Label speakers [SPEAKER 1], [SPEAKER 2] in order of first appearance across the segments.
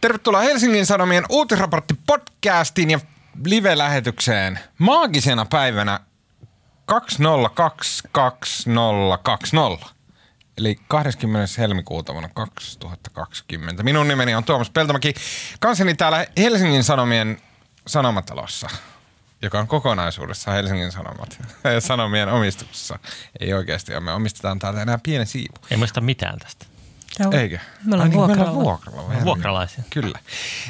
[SPEAKER 1] Tervetuloa Helsingin Sanomien uutisraportti podcastiin ja live-lähetykseen maagisena päivänä 2022020. Eli 20. helmikuuta vuonna 2020. Minun nimeni on Tuomas Peltomäki. Kanssani täällä Helsingin Sanomien Sanomatalossa, joka on kokonaisuudessa Helsingin Sanomat ja Sanomien omistuksessa. Ei oikeasti ole. Me omistetaan täältä enää pieni siivu.
[SPEAKER 2] Ei muista mitään tästä.
[SPEAKER 3] Joo.
[SPEAKER 1] Eikö?
[SPEAKER 3] Me ollaan
[SPEAKER 1] Ai niin,
[SPEAKER 3] vuokralla.
[SPEAKER 1] Me ollaan vuokralla. vai?
[SPEAKER 2] Vuokralaisia.
[SPEAKER 1] Kyllä.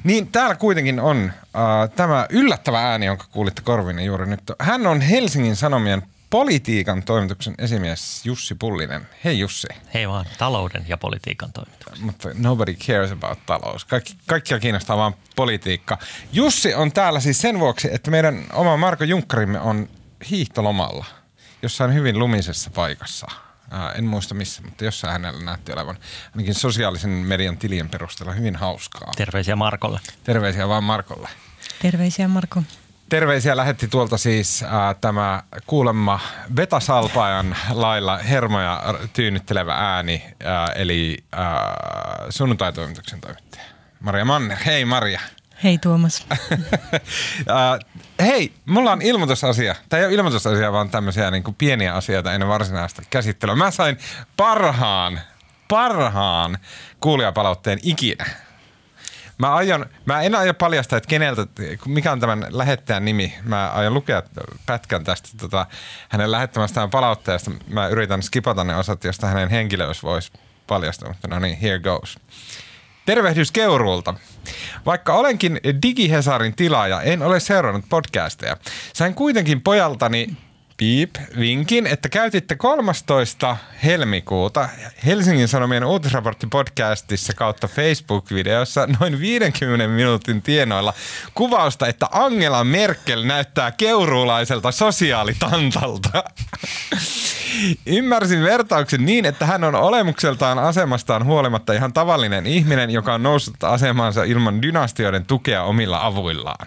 [SPEAKER 1] Niin täällä kuitenkin on äh, tämä yllättävä ääni, jonka kuulitte korvinne juuri nyt. Hän on Helsingin Sanomien politiikan toimituksen esimies Jussi Pullinen. Hei Jussi.
[SPEAKER 2] Hei vaan, talouden ja politiikan toimitus.
[SPEAKER 1] Mutta nobody cares about talous. Kaikki, kaikkia kiinnostaa vaan politiikka. Jussi on täällä siis sen vuoksi, että meidän oma Marko Junkkarimme on hiihtolomalla jossain hyvin lumisessa paikassa. Ää, en muista missä, mutta jossain hänellä näytti olevan ainakin sosiaalisen median tilien perusteella hyvin hauskaa.
[SPEAKER 2] Terveisiä Markolle.
[SPEAKER 1] Terveisiä vaan Markolle.
[SPEAKER 3] Terveisiä Marko.
[SPEAKER 1] Terveisiä lähetti tuolta siis ää, tämä kuulemma Betasalpajan lailla hermoja tyynnyttelevä ääni, ää, eli ää, sunnuntaitoimituksen toimittaja. Maria Manner. Hei Maria.
[SPEAKER 3] Hei Tuomas.
[SPEAKER 1] Ää, hei, mulla on ilmoitusasia. Tämä ei ole ilmoitusasia, vaan tämmöisiä niin kuin pieniä asioita ennen varsinaista käsittelyä. Mä sain parhaan, parhaan kuulijapalautteen ikinä. Mä, aion, mä en aio paljastaa, että keneltä, mikä on tämän lähettäjän nimi. Mä aion lukea pätkän tästä tota, hänen lähettämästään palautteesta. Mä yritän skipata ne osat, josta hänen henkilöys voisi paljastaa. Mutta no niin, here goes. Tervehdys Keuruulta. Vaikka olenkin Digihesarin tilaaja, en ole seurannut podcasteja. Sain kuitenkin pojaltani piip, vinkin, että käytitte 13. helmikuuta Helsingin Sanomien uutisraporttipodcastissa kautta Facebook-videossa noin 50 minuutin tienoilla kuvausta, että Angela Merkel näyttää keuruulaiselta sosiaalitantalta. Ymmärsin vertauksen niin, että hän on olemukseltaan asemastaan huolimatta ihan tavallinen ihminen, joka on noussut asemaansa ilman dynastioiden tukea omilla avuillaan.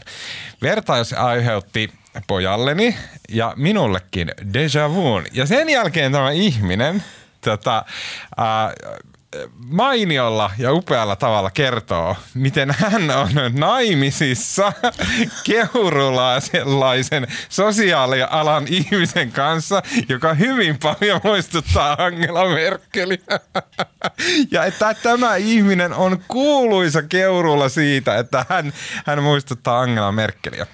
[SPEAKER 1] Vertaus aiheutti pojalleni ja minullekin déjà vuun. Ja sen jälkeen tämä ihminen tota, ää, mainiolla ja upealla tavalla kertoo, miten hän on naimisissa keurulaisen sosiaalialan ihmisen kanssa, joka hyvin paljon muistuttaa Angela Merkeliä. Ja että tämä ihminen on kuuluisa keurulla siitä, että hän, hän muistuttaa Angela Merkeliä.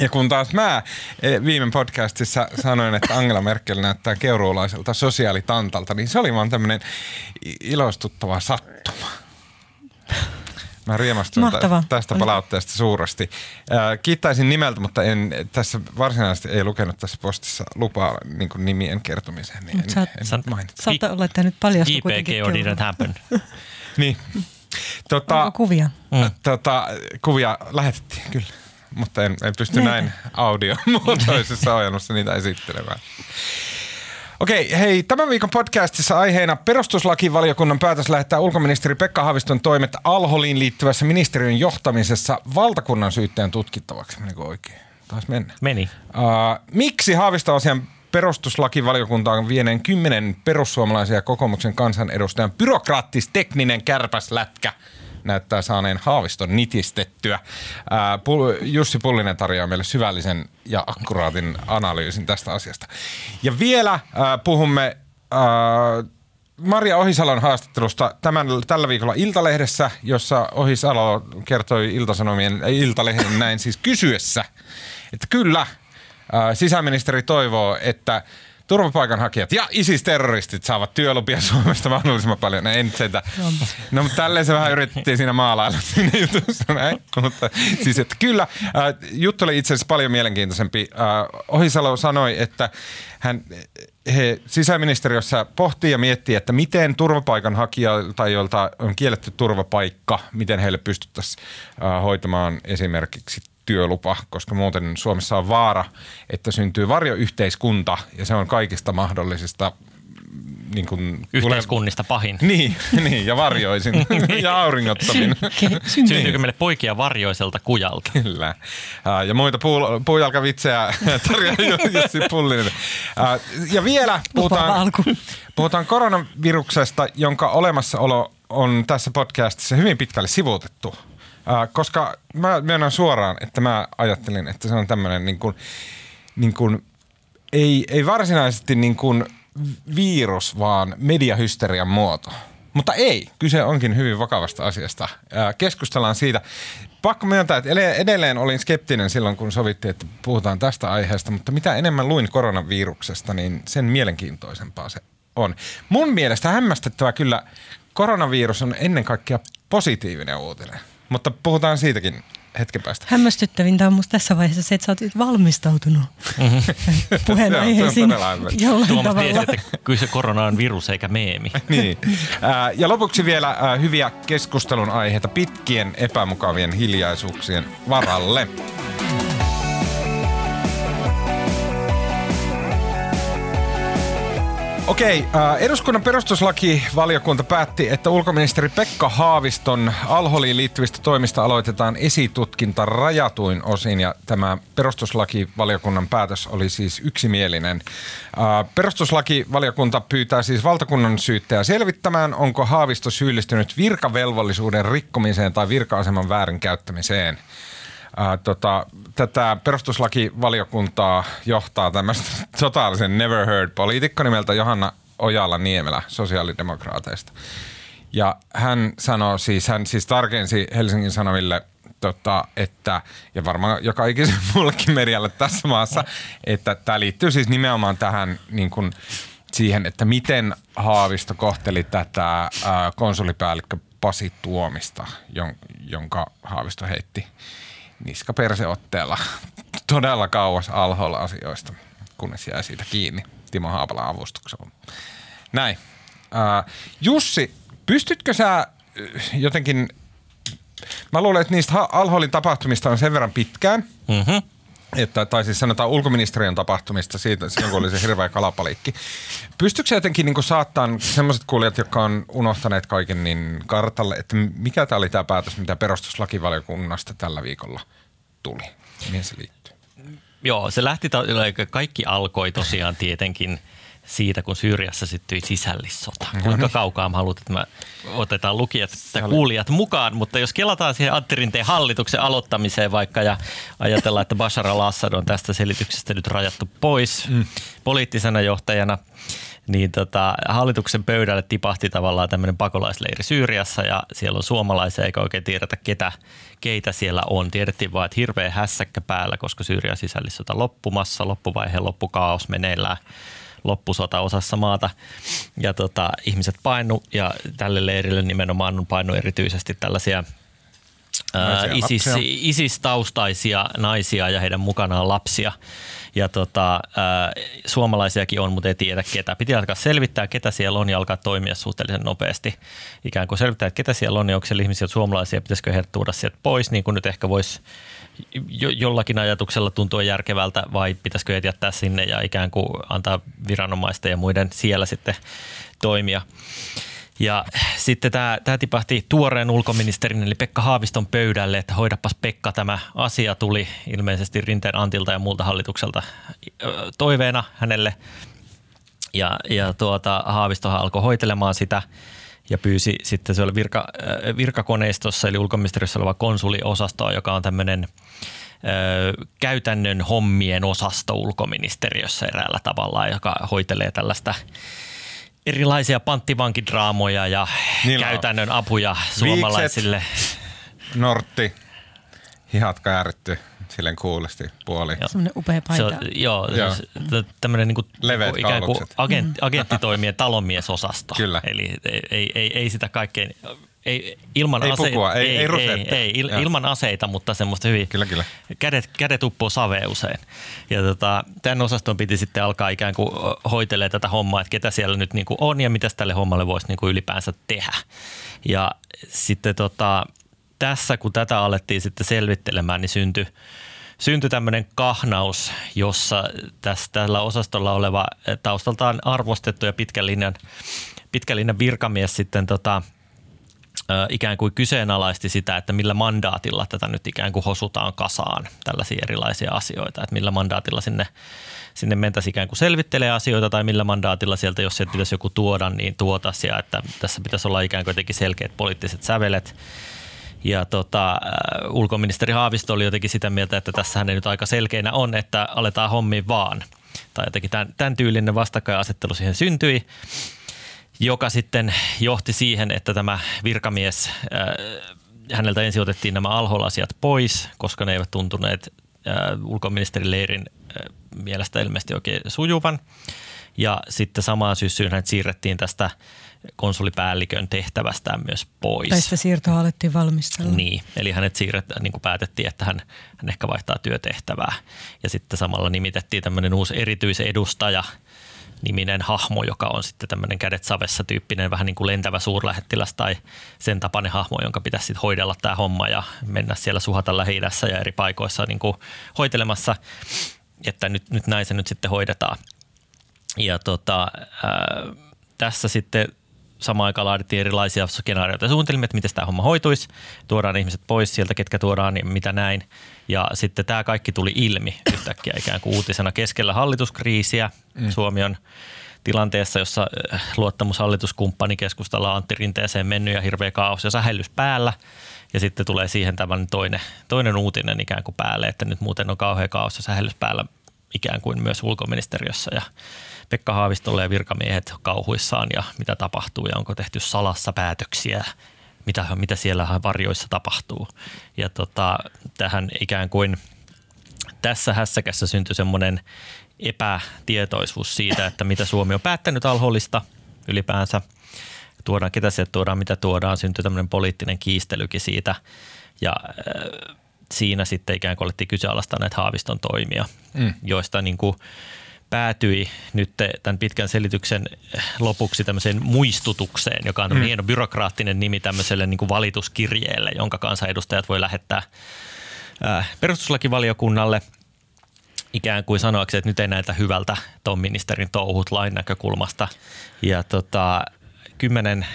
[SPEAKER 1] Ja kun taas mä eh, viime podcastissa sanoin, että Angela Merkel näyttää keuruulaiselta sosiaalitantalta, niin se oli vaan tämmöinen ilostuttava sattuma. Mä riemastuin
[SPEAKER 3] Mahtavaa.
[SPEAKER 1] tä- tästä palautteesta suuresti. Äh, kiittäisin nimeltä, mutta en tässä varsinaisesti ei lukenut tässä postissa lupaa niin kuin nimien kertomiseen. Niin en,
[SPEAKER 3] sä
[SPEAKER 1] en
[SPEAKER 2] Sä-
[SPEAKER 1] mainitse.
[SPEAKER 3] Saattaa olla, että nyt paljastui
[SPEAKER 2] JPG
[SPEAKER 3] kuitenkin.
[SPEAKER 2] didn't happen.
[SPEAKER 1] Niin. Tota,
[SPEAKER 3] Onko kuvia?
[SPEAKER 1] Mm. Tota, kuvia lähetettiin, kyllä. Mutta en, en pysty
[SPEAKER 3] Näitä.
[SPEAKER 1] näin audiomuotoisessa ohjelmassa niitä esittelemään. Okei, hei, tämän viikon podcastissa aiheena perustuslakivaliokunnan päätös lähettää ulkoministeri Pekka Haaviston toimet Alholiin liittyvässä ministeriön johtamisessa valtakunnan syyttäjän tutkittavaksi. Menikö oikein? Taas mennä.
[SPEAKER 2] Meni.
[SPEAKER 1] Uh, miksi Haavisto-asian perustuslakivaliokuntaan vieneen kymmenen perussuomalaisia kokoomuksen kansanedustajan byrokraattis-tekninen kärpäslätkä näyttää saaneen Haaviston nitistettyä. Ää, Pul- Jussi Pullinen tarjoaa meille syvällisen ja akkuraatin analyysin tästä asiasta. Ja vielä ää, puhumme ää, Maria Ohisalon haastattelusta tämän, tällä viikolla Iltalehdessä, jossa Ohisalo kertoi Iltasanomien, ei Iltalehden näin siis kysyessä, että kyllä, sisäministeri toivoo, että turvapaikanhakijat ja ISIS-terroristit saavat työlupia Suomesta mahdollisimman paljon. No, en sitä. No, mutta tälleen se vähän yritettiin siinä maalailla siinä jutussa näin. Mutta siis, että kyllä, äh, juttu oli itse asiassa paljon mielenkiintoisempi. Äh, Ohisalo sanoi, että hän, he sisäministeriössä pohtii ja miettii, että miten turvapaikanhakijoilta, joilta on kielletty turvapaikka, miten heille pystyttäisiin äh, hoitamaan esimerkiksi työlupa, koska muuten Suomessa on vaara, että syntyy varjoyhteiskunta ja se on kaikista mahdollisista niin kuin,
[SPEAKER 2] Yhteiskunnista pahin.
[SPEAKER 1] Niin, niin, ja varjoisin ja auringottomin.
[SPEAKER 2] Syntyykö meille poikia varjoiselta kujalta?
[SPEAKER 1] Kyllä. Ja muita puu, puujalkavitsejä tarjoaa Jussi Pullinen. Ja vielä puhutaan, puhutaan koronaviruksesta, jonka olemassaolo on tässä podcastissa hyvin pitkälle sivuutettu. Koska mä myönnän suoraan, että mä ajattelin, että se on tämmöinen niin kuin, niin kuin, ei, ei varsinaisesti niin kuin virus, vaan mediahysterian muoto. Mutta ei, kyse onkin hyvin vakavasta asiasta. Keskustellaan siitä. Pakko myöntää, että edelleen olin skeptinen silloin, kun sovittiin, että puhutaan tästä aiheesta, mutta mitä enemmän luin koronaviruksesta, niin sen mielenkiintoisempaa se on. Mun mielestä hämmästyttävä kyllä koronavirus on ennen kaikkea positiivinen uutinen. Mutta puhutaan siitäkin hetken päästä.
[SPEAKER 3] Hämmästyttävintä on musta tässä vaiheessa se, että sä oot valmistautunut mm-hmm. puheenaiheisiin jollain Tuomas tavalla.
[SPEAKER 2] Tiesi, että kyllä se korona on virus eikä meemi.
[SPEAKER 1] niin. Ja lopuksi vielä hyviä keskustelun aiheita pitkien epämukavien hiljaisuuksien varalle. Okei, äh, eduskunnan perustuslakivaliokunta päätti, että ulkoministeri Pekka Haaviston alholiin liittyvistä toimista aloitetaan esitutkinta rajatuin osin ja tämä perustuslakivaliokunnan päätös oli siis yksimielinen. Äh, perustuslakivaliokunta pyytää siis valtakunnan syyttäjää selvittämään, onko Haavisto syyllistynyt virkavelvollisuuden rikkomiseen tai virka-aseman väärinkäyttämiseen. Ää, tota, tätä perustuslakivaliokuntaa johtaa tämmöistä totaalisen never heard poliitikko nimeltä Johanna Ojala Niemelä sosiaalidemokraateista. Ja hän sanoi siis, hän siis tarkensi Helsingin Sanomille tota, että, ja varmaan joka ikisen muullekin medialle tässä maassa, että tämä liittyy siis nimenomaan tähän niin kuin siihen, että miten Haavisto kohteli tätä ää, konsulipäällikkö Pasi Tuomista, jonka Haavisto heitti niskaperseotteella todella kauas alholla asioista, kunnes jäi siitä kiinni Timo Haapalan avustuksella. Näin. Uh, Jussi, pystytkö sä jotenkin, mä luulen, että niistä alholin tapahtumista on sen verran pitkään, mm-hmm että, tai siis sanotaan ulkoministeriön tapahtumista siitä, silloin kun oli se hirveä kalapalikki. Pystyykö jotenkin niin saattaa sellaiset kuulijat, jotka on unohtaneet kaiken niin kartalle, että mikä tämä oli tämä päätös, mitä perustuslakivaliokunnasta tällä viikolla tuli? Mihin se liittyy?
[SPEAKER 2] Joo, se lähti, kaikki alkoi tosiaan tietenkin – siitä, kun Syyriassa syttyi sisällissota. Mm-hmm. Kuinka kaukaa haluat, että me otetaan lukijat ja kuulijat mukaan, mutta jos kelataan siihen Antti Rinteen hallituksen aloittamiseen vaikka ja ajatellaan, että Bashar al-Assad on tästä selityksestä nyt rajattu pois mm. poliittisena johtajana, niin tota, hallituksen pöydälle tipahti tavallaan tämmöinen pakolaisleiri Syyriassa ja siellä on suomalaisia eikä oikein tiedetä ketä, keitä siellä on. Tiedettiin vaan, että hirveä hässäkkä päällä, koska Syyrian sisällissota loppumassa, loppuvaiheen loppukaos meneillään loppusota osassa maata. Ja tota, ihmiset painu ja tälle leirille nimenomaan on painu erityisesti tällaisia ää, ISIS, ISIS-taustaisia naisia ja heidän mukanaan lapsia. Ja tota, ää, suomalaisiakin on, mutta ei tiedä ketä. Piti alkaa selvittää, ketä siellä on ja alkaa toimia suhteellisen nopeasti. Ikään kuin selvittää, että ketä siellä on ja onko siellä ihmisiä suomalaisia, pitäisikö heidät tuoda sieltä pois, niin kuin nyt ehkä voisi jo, jollakin ajatuksella tuntua järkevältä vai pitäisikö jättää sinne ja ikään kuin antaa viranomaisten ja muiden siellä sitten toimia. Ja sitten tämä, tämä tipahti tuoreen ulkoministerin eli Pekka Haaviston pöydälle, että hoidapas Pekka tämä asia tuli ilmeisesti Rinteen Antilta ja muulta hallitukselta toiveena hänelle. Ja, ja tuota, Haavistohan alkoi hoitelemaan sitä ja pyysi sitten se oli virka, virkakoneistossa eli ulkoministeriössä oleva konsuliosasto, joka on tämmöinen käytännön hommien osasto ulkoministeriössä eräällä tavalla, joka hoitelee tällaista erilaisia panttivankidraamoja ja Niillä käytännön apuja suomalaisille. Viikset,
[SPEAKER 1] nortti, hihat kääritty silleen kuulesti puoli.
[SPEAKER 3] Semmoinen upea paita. Se on,
[SPEAKER 2] joo, joo. tämmöinen niinku, Leveät ikään kuin agent, agenttitoimien talonmiesosasto.
[SPEAKER 1] Kyllä.
[SPEAKER 2] Eli ei, ei, ei sitä kaikkein ei, ilman
[SPEAKER 1] ei
[SPEAKER 2] aseita,
[SPEAKER 1] pukua, ei, ei,
[SPEAKER 2] ei, ei, ei il, ilman aseita, mutta semmoista hyvin,
[SPEAKER 1] kyllä, kyllä.
[SPEAKER 2] Kädet, kädet uppoo saveen usein. Ja tota, tämän osaston piti sitten alkaa ikään kuin hoitelee tätä hommaa, että ketä siellä nyt niin kuin on ja mitä tälle hommalle voisi niin kuin ylipäänsä tehdä. Ja sitten tota, tässä, kun tätä alettiin sitten selvittelemään, niin syntyi syntyi tämmöinen kahnaus, jossa tässä, tällä osastolla oleva taustaltaan arvostettu ja pitkän linjan, pitkän linjan virkamies sitten tota, ikään kuin kyseenalaisti sitä, että millä mandaatilla tätä nyt ikään kuin hosutaan kasaan, tällaisia erilaisia asioita, että millä mandaatilla sinne, sinne mentäisiin ikään kuin selvittelee asioita tai millä mandaatilla sieltä, jos sieltä pitäisi joku tuoda, niin tuotaisi ja että tässä pitäisi olla ikään kuin jotenkin selkeät poliittiset sävelet. Ja tota, äh, ulkoministeri Haavisto oli jotenkin sitä mieltä, että tässä ei nyt aika selkeänä on, että aletaan hommiin vaan. Tai jotenkin tämän, tämän tyylinen vastakkainasettelu siihen syntyi joka sitten johti siihen, että tämä virkamies, äh, häneltä ensin otettiin nämä alholasiat pois, koska ne eivät tuntuneet äh, ulkoministeri Leirin äh, mielestä ilmeisesti oikein sujuvan. Ja sitten samaan syssyyn hän siirrettiin tästä konsulipäällikön tehtävästään myös pois.
[SPEAKER 3] Tästä siirtoa alettiin valmistella.
[SPEAKER 2] Niin, eli hänet siirretään, niin kuin päätettiin, että hän, hän ehkä vaihtaa työtehtävää. Ja sitten samalla nimitettiin tämmöinen uusi erityisedustaja – niminen hahmo, joka on sitten tämmöinen kädet savessa tyyppinen vähän niin kuin lentävä suurlähettiläs tai sen tapainen hahmo, jonka pitäisi sitten hoidella tämä homma ja mennä siellä suhata lähi ja eri paikoissa niin kuin hoitelemassa, että nyt, nyt näin se nyt sitten hoidetaan. Ja tota, ää, tässä sitten samaan aikaan laadittiin erilaisia skenaarioita ja suunnitelmia, että miten tämä homma hoituisi. Tuodaan ihmiset pois sieltä, ketkä tuodaan, niin mitä näin. Ja sitten tämä kaikki tuli ilmi yhtäkkiä ikään kuin uutisena keskellä hallituskriisiä. Mm. Suomi on tilanteessa, jossa äh, luottamushallituskumppani keskustalla Antti Rinteeseen mennyt ja hirveä kaos ja sähellys päällä. Ja sitten tulee siihen tämän toinen, toinen uutinen ikään kuin päälle, että nyt muuten on kauhea kaos ja sähellys päällä ikään kuin myös ulkoministeriössä. Ja Pekka Haavistolle ja virkamiehet kauhuissaan ja mitä tapahtuu ja onko tehty salassa päätöksiä, mitä, mitä siellä varjoissa tapahtuu. Ja tota, tähän ikään kuin tässä hässäkässä syntyi semmoinen epätietoisuus siitä, että mitä Suomi on päättänyt alhollista ylipäänsä. Tuodaan, ketä sieltä tuodaan, mitä tuodaan. Syntyi tämmöinen poliittinen kiistelykin siitä. Ja äh, siinä sitten ikään kuin alettiin kyseenalaistaa näitä Haaviston toimia, mm. joista niin kuin päätyi nyt tämän pitkän selityksen lopuksi tämmöiseen muistutukseen, joka on mm. hieno byrokraattinen nimi tämmöiselle niin kuin valituskirjeelle, jonka kansanedustajat voi lähettää perustuslakivaliokunnalle ikään kuin sanoakseen, että nyt ei näitä hyvältä tuon ministerin touhut lain näkökulmasta. Ja tota, kymmenen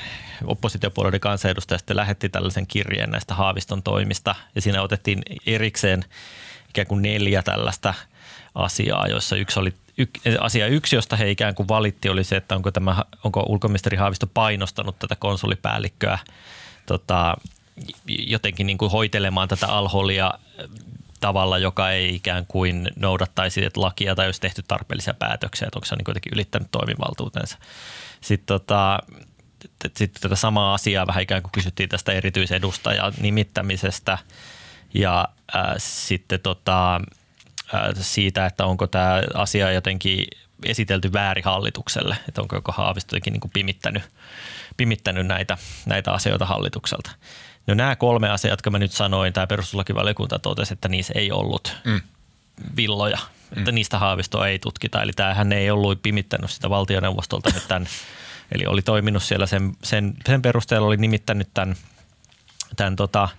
[SPEAKER 2] oppositiopuolueiden kansanedustajasta lähetti tällaisen kirjeen näistä Haaviston toimista ja siinä otettiin erikseen ikään kuin neljä tällaista asiaa, joissa yksi oli asia yksi, josta he ikään kuin valitti, oli se, että onko, tämä, onko ulkoministeri Haavisto painostanut tätä konsulipäällikköä tota, jotenkin niin kuin hoitelemaan tätä alholia tavalla, joka ei ikään kuin noudattaisi lakia tai olisi tehty tarpeellisia päätöksiä, että onko se niin kuitenkin ylittänyt toimivaltuutensa. Sitten tota, sitten tätä samaa asiaa vähän ikään kuin kysyttiin tästä erityisedustajan nimittämisestä ja äh, sitten tota, siitä, että onko tämä asia jotenkin esitelty väärin hallitukselle, että onko joko Haavisto jotenkin niin pimittänyt, pimittänyt näitä, näitä asioita hallitukselta. No nämä kolme asiaa, jotka mä nyt sanoin, tämä perustuslakivaliokunta totesi, että niissä ei ollut mm. villoja, mm. että niistä Haavistoa ei tutkita. Eli tämähän ei ollut pimittänyt sitä valtioneuvostolta nyt tämän, eli oli toiminut siellä sen, sen, sen perusteella, oli nimittänyt tämän, tämän tota,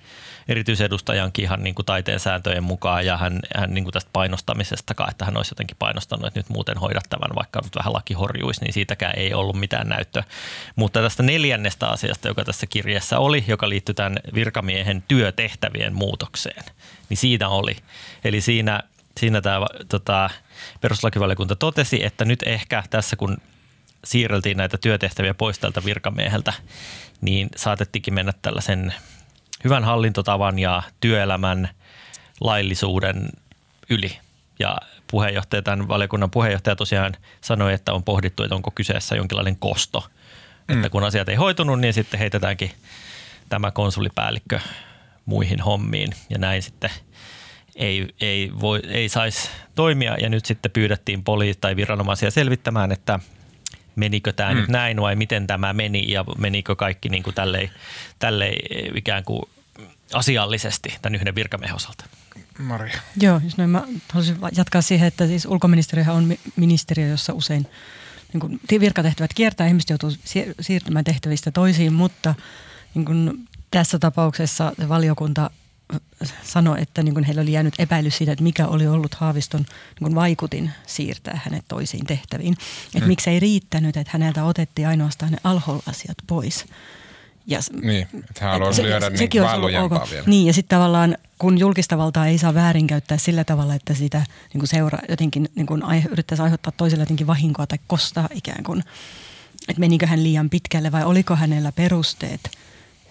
[SPEAKER 2] erityisedustajankin ihan niin kuin taiteen sääntöjen mukaan ja hän, hän niin kuin tästä painostamisestakaan, että hän olisi jotenkin painostanut, että nyt muuten hoidattavan, vaikka nyt vähän laki horjuisi, niin siitäkään ei ollut mitään näyttöä. Mutta tästä neljännestä asiasta, joka tässä kirjassa oli, joka liittyy tämän virkamiehen työtehtävien muutokseen, niin siinä oli. Eli siinä, siinä tämä tota, perustuslakivaliokunta totesi, että nyt ehkä tässä kun siirreltiin näitä työtehtäviä pois tältä virkamieheltä, niin saatettikin mennä tällaisen hyvän hallintotavan ja työelämän laillisuuden yli. Ja puheenjohtaja, tämän valiokunnan puheenjohtaja tosiaan sanoi, että on pohdittu, että onko kyseessä jonkinlainen kosto. Mm. Että kun asiat ei hoitunut, niin sitten heitetäänkin tämä konsulipäällikkö muihin hommiin ja näin sitten ei, ei, voi, ei saisi toimia ja nyt sitten pyydettiin poliisi tai viranomaisia selvittämään, että menikö tämä mm. nyt näin vai miten tämä meni ja menikö kaikki niin kuin tälleen, tälleen ikään kuin asiallisesti tämän yhden virkamiehen osalta.
[SPEAKER 1] Maria.
[SPEAKER 3] Joo, jos noin mä haluaisin jatkaa siihen, että siis ulkoministeriöhän on ministeriö, jossa usein niin kuin virkatehtävät kiertää, ihmiset joutuu siirtymään tehtävistä toisiin, mutta niin kuin tässä tapauksessa valiokunta sanoi, että niin kuin heillä oli jäänyt epäilys siitä, että mikä oli ollut Haaviston niin kuin vaikutin siirtää hänet toisiin tehtäviin. Että mm. miksi ei riittänyt, että häneltä otettiin ainoastaan ne alhol-asiat pois. Ja,
[SPEAKER 1] Niin, että hän haluaisi
[SPEAKER 3] se-
[SPEAKER 1] lyödä
[SPEAKER 3] se-
[SPEAKER 1] niin
[SPEAKER 3] ollut
[SPEAKER 1] lujempaa vielä.
[SPEAKER 3] Niin, ja sitten tavallaan, kun julkista valtaa ei saa väärinkäyttää sillä tavalla, että sitä niin kuin seura jotenkin niin kuin aihe, yrittäisi aiheuttaa toiselle jotenkin vahinkoa tai kostaa ikään kuin, että menikö hän liian pitkälle vai oliko hänellä perusteet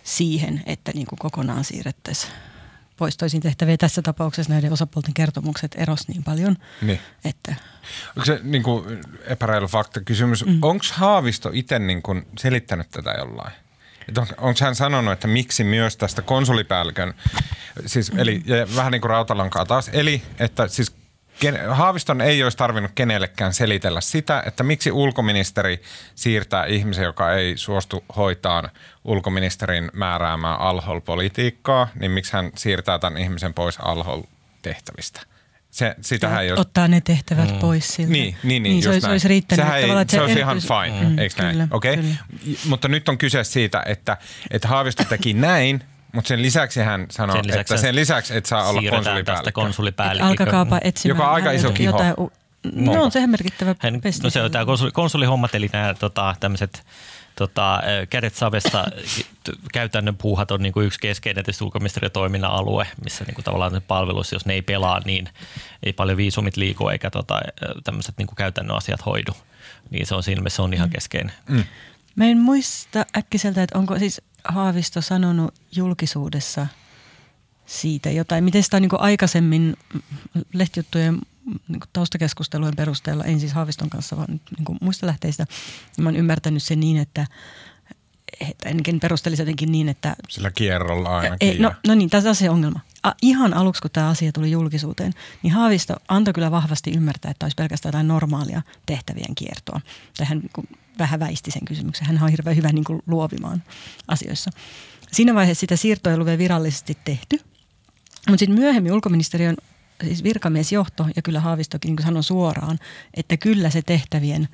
[SPEAKER 3] siihen, että niin kuin kokonaan siirrettäisiin pois toisiin tehtäviä. Tässä tapauksessa näiden osapuolten kertomukset eros niin paljon,
[SPEAKER 1] Niin.
[SPEAKER 3] että
[SPEAKER 1] Onko se niin kuin, epäreilu fakta kysymys? Mm. Onko Haavisto itse niin kuin, selittänyt tätä jollain? Onko hän sanonut, että miksi myös tästä konsulipäällikön, siis, eli ja vähän niin kuin rautalankaa taas, eli että siis Haaviston ei olisi tarvinnut kenellekään selitellä sitä, että miksi ulkoministeri siirtää ihmisen, joka ei suostu hoitaan ulkoministerin määräämää alhol-politiikkaa, niin miksi hän siirtää tämän ihmisen pois alhol-tehtävistä? Se, sitähän ei olisi
[SPEAKER 3] ottaa ne tehtävät mm. pois siltä.
[SPEAKER 1] niin, niin, niin,
[SPEAKER 3] niin se,
[SPEAKER 1] just
[SPEAKER 3] olisi, se
[SPEAKER 1] näin.
[SPEAKER 3] olisi riittänyt.
[SPEAKER 1] Sehän ei,
[SPEAKER 3] että
[SPEAKER 1] se, olisi ihan fine, mm, eikö näin?
[SPEAKER 3] Kyllä,
[SPEAKER 1] Okei.
[SPEAKER 3] kyllä.
[SPEAKER 1] Mutta nyt on kyse siitä, että, että Haavisto teki näin, mutta sen lisäksi hän sanoi,
[SPEAKER 2] Sen lisäksi
[SPEAKER 1] että sen lisäksi et saa olla
[SPEAKER 2] siirretään tästä
[SPEAKER 1] konsulipäällikkö.
[SPEAKER 2] Konsulipäällikkö.
[SPEAKER 3] alkakaapa etsimään.
[SPEAKER 1] Joka on aika iso kiho.
[SPEAKER 3] jotain u- No on sehän merkittävä
[SPEAKER 2] Hän,
[SPEAKER 3] pesti.
[SPEAKER 2] no se on tämä konsuli, konsulihommat, eli nämä tota, tämmöiset tota, kädet savesta käytännön puuhat on niin kuin yksi keskeinen tietysti ulkoministeriön toiminnan alue, missä niin kuin tavallaan se palvelus, jos ne ei pelaa, niin ei paljon viisumit liiku eikä tota, tämmöiset niin kuin käytännön asiat hoidu. Niin se on siinä mielessä se on ihan keskeinen.
[SPEAKER 3] Mä en muista äkkiseltä, että onko siis Haavisto sanonut julkisuudessa siitä jotain. Miten sitä on niin aikaisemmin lehtijuttujen niin kuin taustakeskustelujen perusteella, en siis Haaviston kanssa, vaan niin kuin muista lähteistä, niin mä oon ymmärtänyt sen niin, että ennenkin perustelisi jotenkin niin, että
[SPEAKER 1] Sillä kierrolla ainakin.
[SPEAKER 3] ei, no, no niin, tässä on se ongelma. A, ihan aluksi, kun tämä asia tuli julkisuuteen, niin Haavisto antoi kyllä vahvasti ymmärtää, että olisi pelkästään jotain normaalia tehtävien kiertoa. Tai hän niin kuin vähän väisti sen kysymyksen. Hän on hirveän hyvä niin kuin luovimaan asioissa. Siinä vaiheessa sitä siirtoa ei ollut vielä virallisesti tehty. Mutta sitten myöhemmin ulkoministeriön siis virkamiesjohto ja kyllä Haavistokin niin kuin sanoi suoraan, että kyllä se tehtävien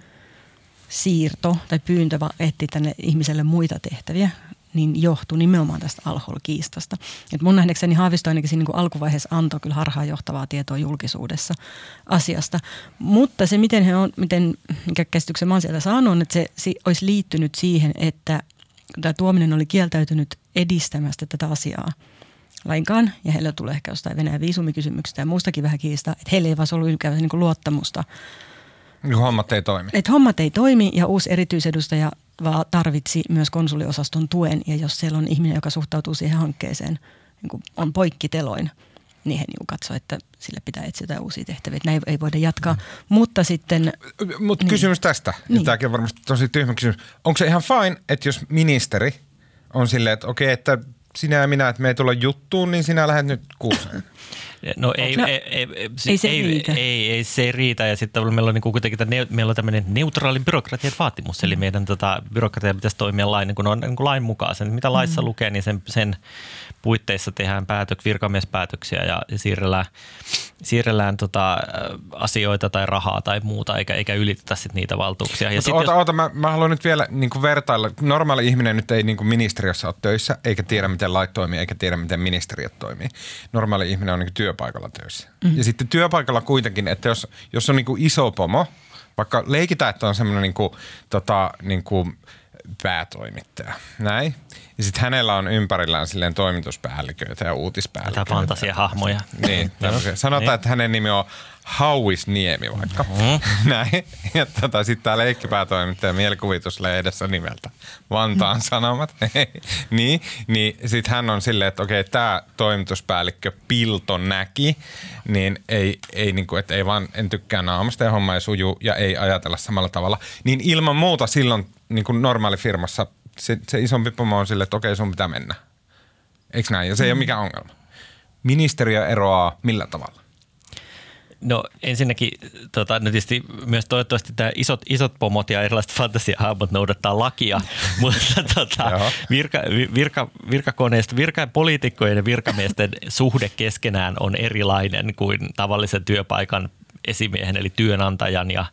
[SPEAKER 3] siirto tai pyyntö etti tänne ihmiselle muita tehtäviä, niin johtui nimenomaan tästä alkoholikiistasta. Et mun nähdäkseni Haavisto ainakin siinä niin alkuvaiheessa antoi kyllä harhaanjohtavaa tietoa julkisuudessa asiasta. Mutta se, miten he on, miten, mikä käsityksen mä oon sieltä saanut, on, että se si, olisi liittynyt siihen, että tämä tuominen oli kieltäytynyt edistämästä tätä asiaa lainkaan, ja heillä tulee ehkä jostain Venäjän viisumikysymyksistä ja muustakin vähän kiistaa, että heillä ei vaan ollut ylipäänsä niin luottamusta
[SPEAKER 1] Niin hommat ei toimi.
[SPEAKER 3] että hommat ei toimi ja uusi erityisedustaja vaan tarvitsi myös konsuliosaston tuen. Ja jos siellä on ihminen, joka suhtautuu siihen hankkeeseen, niin kuin on poikkiteloin, niin he niin katsoo, että sille pitää etsiä uusia tehtäviä. Näin ei voida jatkaa. Mm. Mutta sitten,
[SPEAKER 1] Mutta niin. kysymys tästä, niin. Tämäkin on varmasti tosi tyhmä kysymys. Onko se ihan fine, että jos ministeri on silleen, että okei, että sinä ja minä, että me ei tulla juttuun, niin sinä lähdet nyt kuuseen.
[SPEAKER 2] No ei,
[SPEAKER 3] No,
[SPEAKER 2] ei, ei,
[SPEAKER 3] ei se
[SPEAKER 2] ei,
[SPEAKER 3] riitä.
[SPEAKER 2] Ei, ei, se riitä. Ja sitten meillä on niin kuitenkin tämä, neu- meillä on tämmöinen neutraalin byrokratian vaatimus. Eli meidän tota, byrokratia pitäisi toimia lain, niin kun on niin kuin lain mukaan. Sen, mitä laissa mm. lukee, niin sen, sen puitteissa tehdään päätök, virkamiespäätöksiä ja siirrellään, siirrellään tota, asioita tai rahaa tai muuta, eikä, eikä ylitetä sit niitä valtuuksia. Ja
[SPEAKER 1] Mutta
[SPEAKER 2] sit
[SPEAKER 1] oota,
[SPEAKER 2] jos-
[SPEAKER 1] oota mä, mä haluan nyt vielä niin kuin vertailla. Normaali ihminen nyt ei niin kuin ministeriössä ole töissä, eikä tiedä, miten lait toimii, eikä tiedä, miten ministeriöt toimii. Normaali ihminen on niin kuin työpaikalla töissä. Mm. Ja sitten työpaikalla kuitenkin, että jos, jos on niin kuin iso pomo, vaikka leikitään, että on semmoinen niin kuin, tota, niin kuin päätoimittaja, näin. Ja sitten hänellä on ympärillään silleen toimituspäälliköitä ja uutispäälliköitä.
[SPEAKER 2] Jotain fantasiahahmoja.
[SPEAKER 1] Niin, tämmöisiä. Sanotaan,
[SPEAKER 2] Niin.
[SPEAKER 1] että hänen nimi on Hauis Niemi vaikka. Mm. Näin. Ja tota, sitten tämä leikkipäätoimittaja mielikuvituslehdessä nimeltä Vantaan Sanomat. niin, niin sitten hän on silleen, että okei, tämä toimituspäällikkö Pilto näki, niin ei, ei, niinku, että ei vaan, en tykkää naamasta ja homma ei suju ja ei ajatella samalla tavalla. Niin ilman muuta silloin niin kuin normaali firmassa se, se isompi pomo on silleen, että okei, sun pitää mennä. Eikö näin? Ja se ei ole mikään ongelma. Ministeriö eroaa millä tavalla?
[SPEAKER 2] No ensinnäkin tota, no tietysti myös toivottavasti tämä isot, isot pomot ja erilaiset fantasiahahmot noudattaa lakia, mutta tota, virka, vi- virka, virkakoneista, virka, poliitikkojen ja virkamiesten suhde keskenään on erilainen kuin tavallisen työpaikan esimiehen eli työnantajan ja,